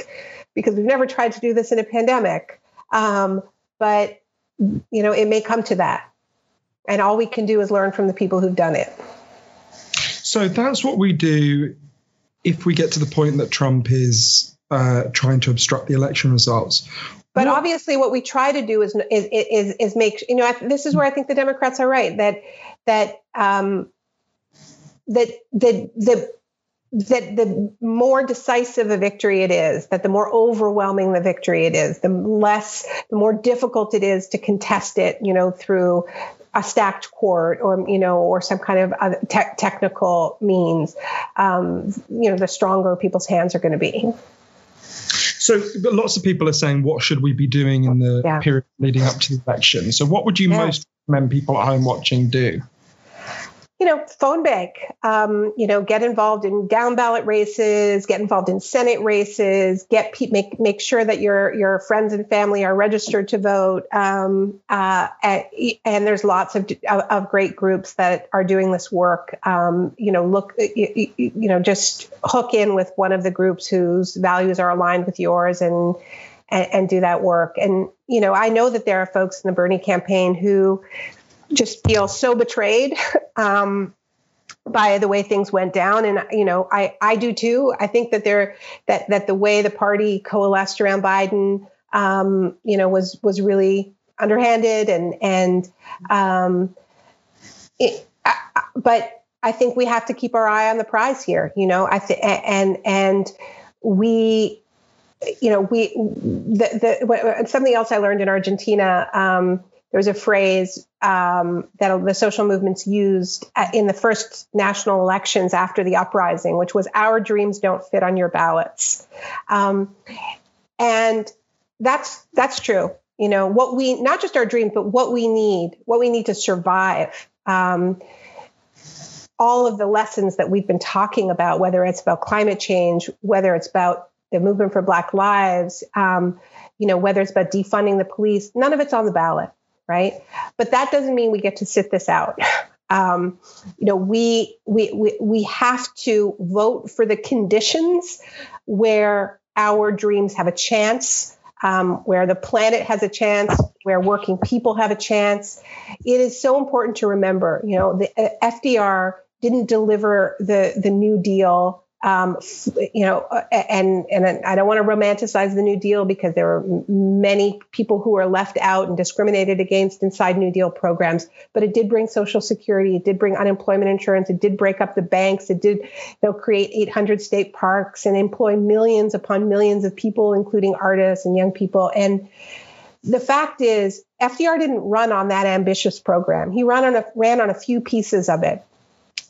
because we've never tried to do this in a pandemic. Um, but, you know, it may come to that. And all we can do is learn from the people who've done it. So that's what we do if we get to the point that Trump is uh, trying to obstruct the election results. But well, obviously, what we try to do is is is, is make you know this is where I think the Democrats are right that that um, that the the that the more decisive a victory it is, that the more overwhelming the victory it is, the less, the more difficult it is to contest it, you know, through a stacked court or you know or some kind of te- technical means um, you know the stronger people's hands are going to be so lots of people are saying what should we be doing in the yeah. period leading up to the election so what would you yeah. most recommend people at home watching do you know, phone bank, um, you know, get involved in down ballot races, get involved in Senate races, get make make sure that your your friends and family are registered to vote. Um, uh, and there's lots of of great groups that are doing this work. Um, you know, look, you, you know, just hook in with one of the groups whose values are aligned with yours and and, and, do that work. And, you know, I know that there are folks in the Bernie campaign who just feel so betrayed [LAUGHS] um, by the way things went down. And you know i i do too. I think that there that that the way the party coalesced around biden um, you know was was really underhanded and and um, it, but i think we have to keep our eye on the prize here you know i think and and we you know we the, the something else i learned in argentina um, there was a phrase um, that the social movements used in the first national elections after the uprising, which was "Our dreams don't fit on your ballots," um, and that's that's true. You know what we not just our dreams, but what we need, what we need to survive. Um, all of the lessons that we've been talking about, whether it's about climate change, whether it's about the movement for Black Lives, um, you know, whether it's about defunding the police, none of it's on the ballot right? But that doesn't mean we get to sit this out. Um, you know, we, we we we have to vote for the conditions where our dreams have a chance, um, where the planet has a chance, where working people have a chance. It is so important to remember. You know, the uh, FDR didn't deliver the the New Deal um, you know, uh, and and I don't want to romanticize the New Deal because there were many people who were left out and discriminated against inside New Deal programs. But it did bring Social Security, it did bring unemployment insurance, it did break up the banks, it did create 800 state parks and employ millions upon millions of people, including artists and young people. And the fact is, FDR didn't run on that ambitious program. He ran on a, ran on a few pieces of it,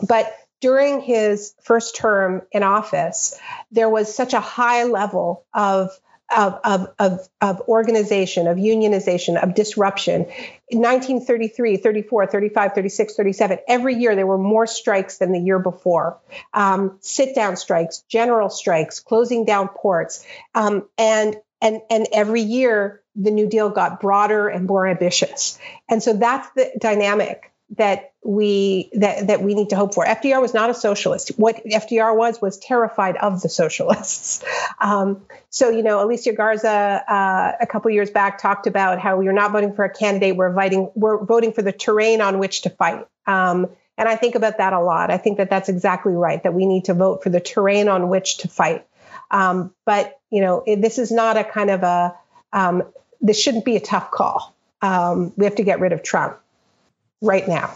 but during his first term in office, there was such a high level of of, of, of, of, organization, of unionization, of disruption. In 1933, 34, 35, 36, 37, every year there were more strikes than the year before. Um, sit down strikes, general strikes, closing down ports. Um, and, and, and every year the New Deal got broader and more ambitious. And so that's the dynamic that we that that we need to hope for. FDR was not a socialist. What FDR was was terrified of the socialists. [LAUGHS] Um, so you know, Alicia Garza uh, a couple years back talked about how we're not voting for a candidate. We're voting we're voting for the terrain on which to fight. Um, and I think about that a lot. I think that that's exactly right. That we need to vote for the terrain on which to fight. Um, but you know, it, this is not a kind of a um, this shouldn't be a tough call. Um, we have to get rid of Trump right now.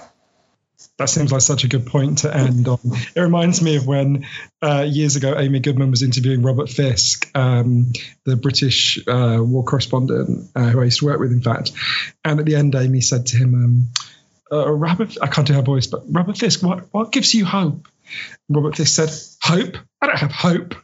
That seems like such a good point to end on. It reminds me of when uh, years ago Amy Goodman was interviewing Robert Fisk, um, the British uh, war correspondent uh, who I used to work with, in fact. And at the end, Amy said to him, um, uh, Robert, I can't do her voice, but Robert Fisk, what, what gives you hope? Robert Fisk said, Hope? I don't have hope.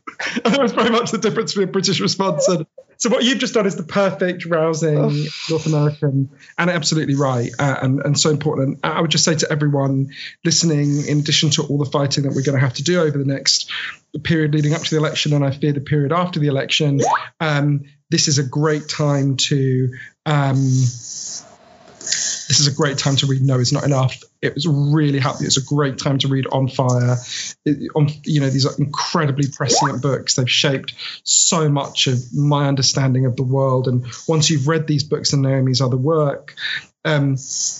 And [LAUGHS] that was very much the difference between a British response and so what you've just done is the perfect rousing oh. North American, and absolutely right, uh, and and so important. I would just say to everyone listening, in addition to all the fighting that we're going to have to do over the next period leading up to the election, and I fear the period after the election, um, this is a great time to. Um, this is a great time to read No Is Not Enough. It was really happy. It's a great time to read On Fire. It, on, you know, these are incredibly prescient books. They've shaped so much of my understanding of the world. And once you've read these books and Naomi's other work, um,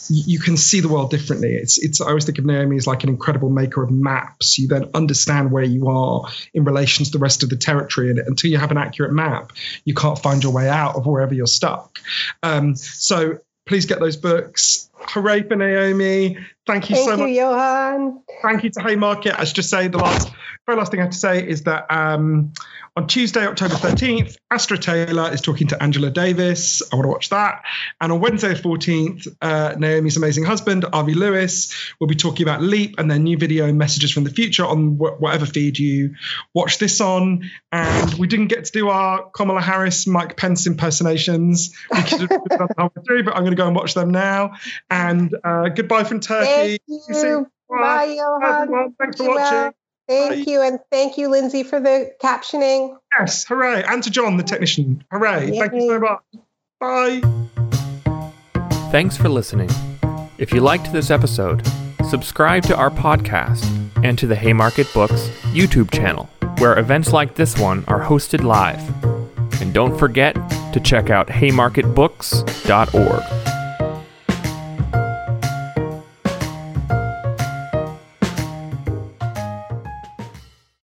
you, can see the world differently. It's, it's. I always think of Naomi as like an incredible maker of maps. You then understand where you are in relation to the rest of the territory, and until you have an accurate map, you can't find your way out of wherever you're stuck. Um, so please get those books. Hooray for Naomi. Thank you Thank so you, much. Johann. Thank you to Haymarket. I should just say the last, very last thing I have to say is that um, on Tuesday, October 13th, Astra Taylor is talking to Angela Davis. I want to watch that. And on Wednesday, the 14th, uh, Naomi's amazing husband, Avi Lewis, will be talking about Leap and their new video, Messages from the Future, on wh- whatever feed you watch this on. And we didn't get to do our Kamala Harris, Mike Pence impersonations. We could have done halfway through, but I'm going to go and watch them now. And uh, goodbye from Turkey. Thank you soon. you. Bye, Johann. everyone. Thanks for Be well. watching. Thank Bye. you. And thank you, Lindsay, for the captioning. Yes, hooray. And to John, the technician. Hooray. Thank you so much. Bye. Thanks for listening. If you liked this episode, subscribe to our podcast and to the Haymarket Books YouTube channel, where events like this one are hosted live. And don't forget to check out haymarketbooks.org.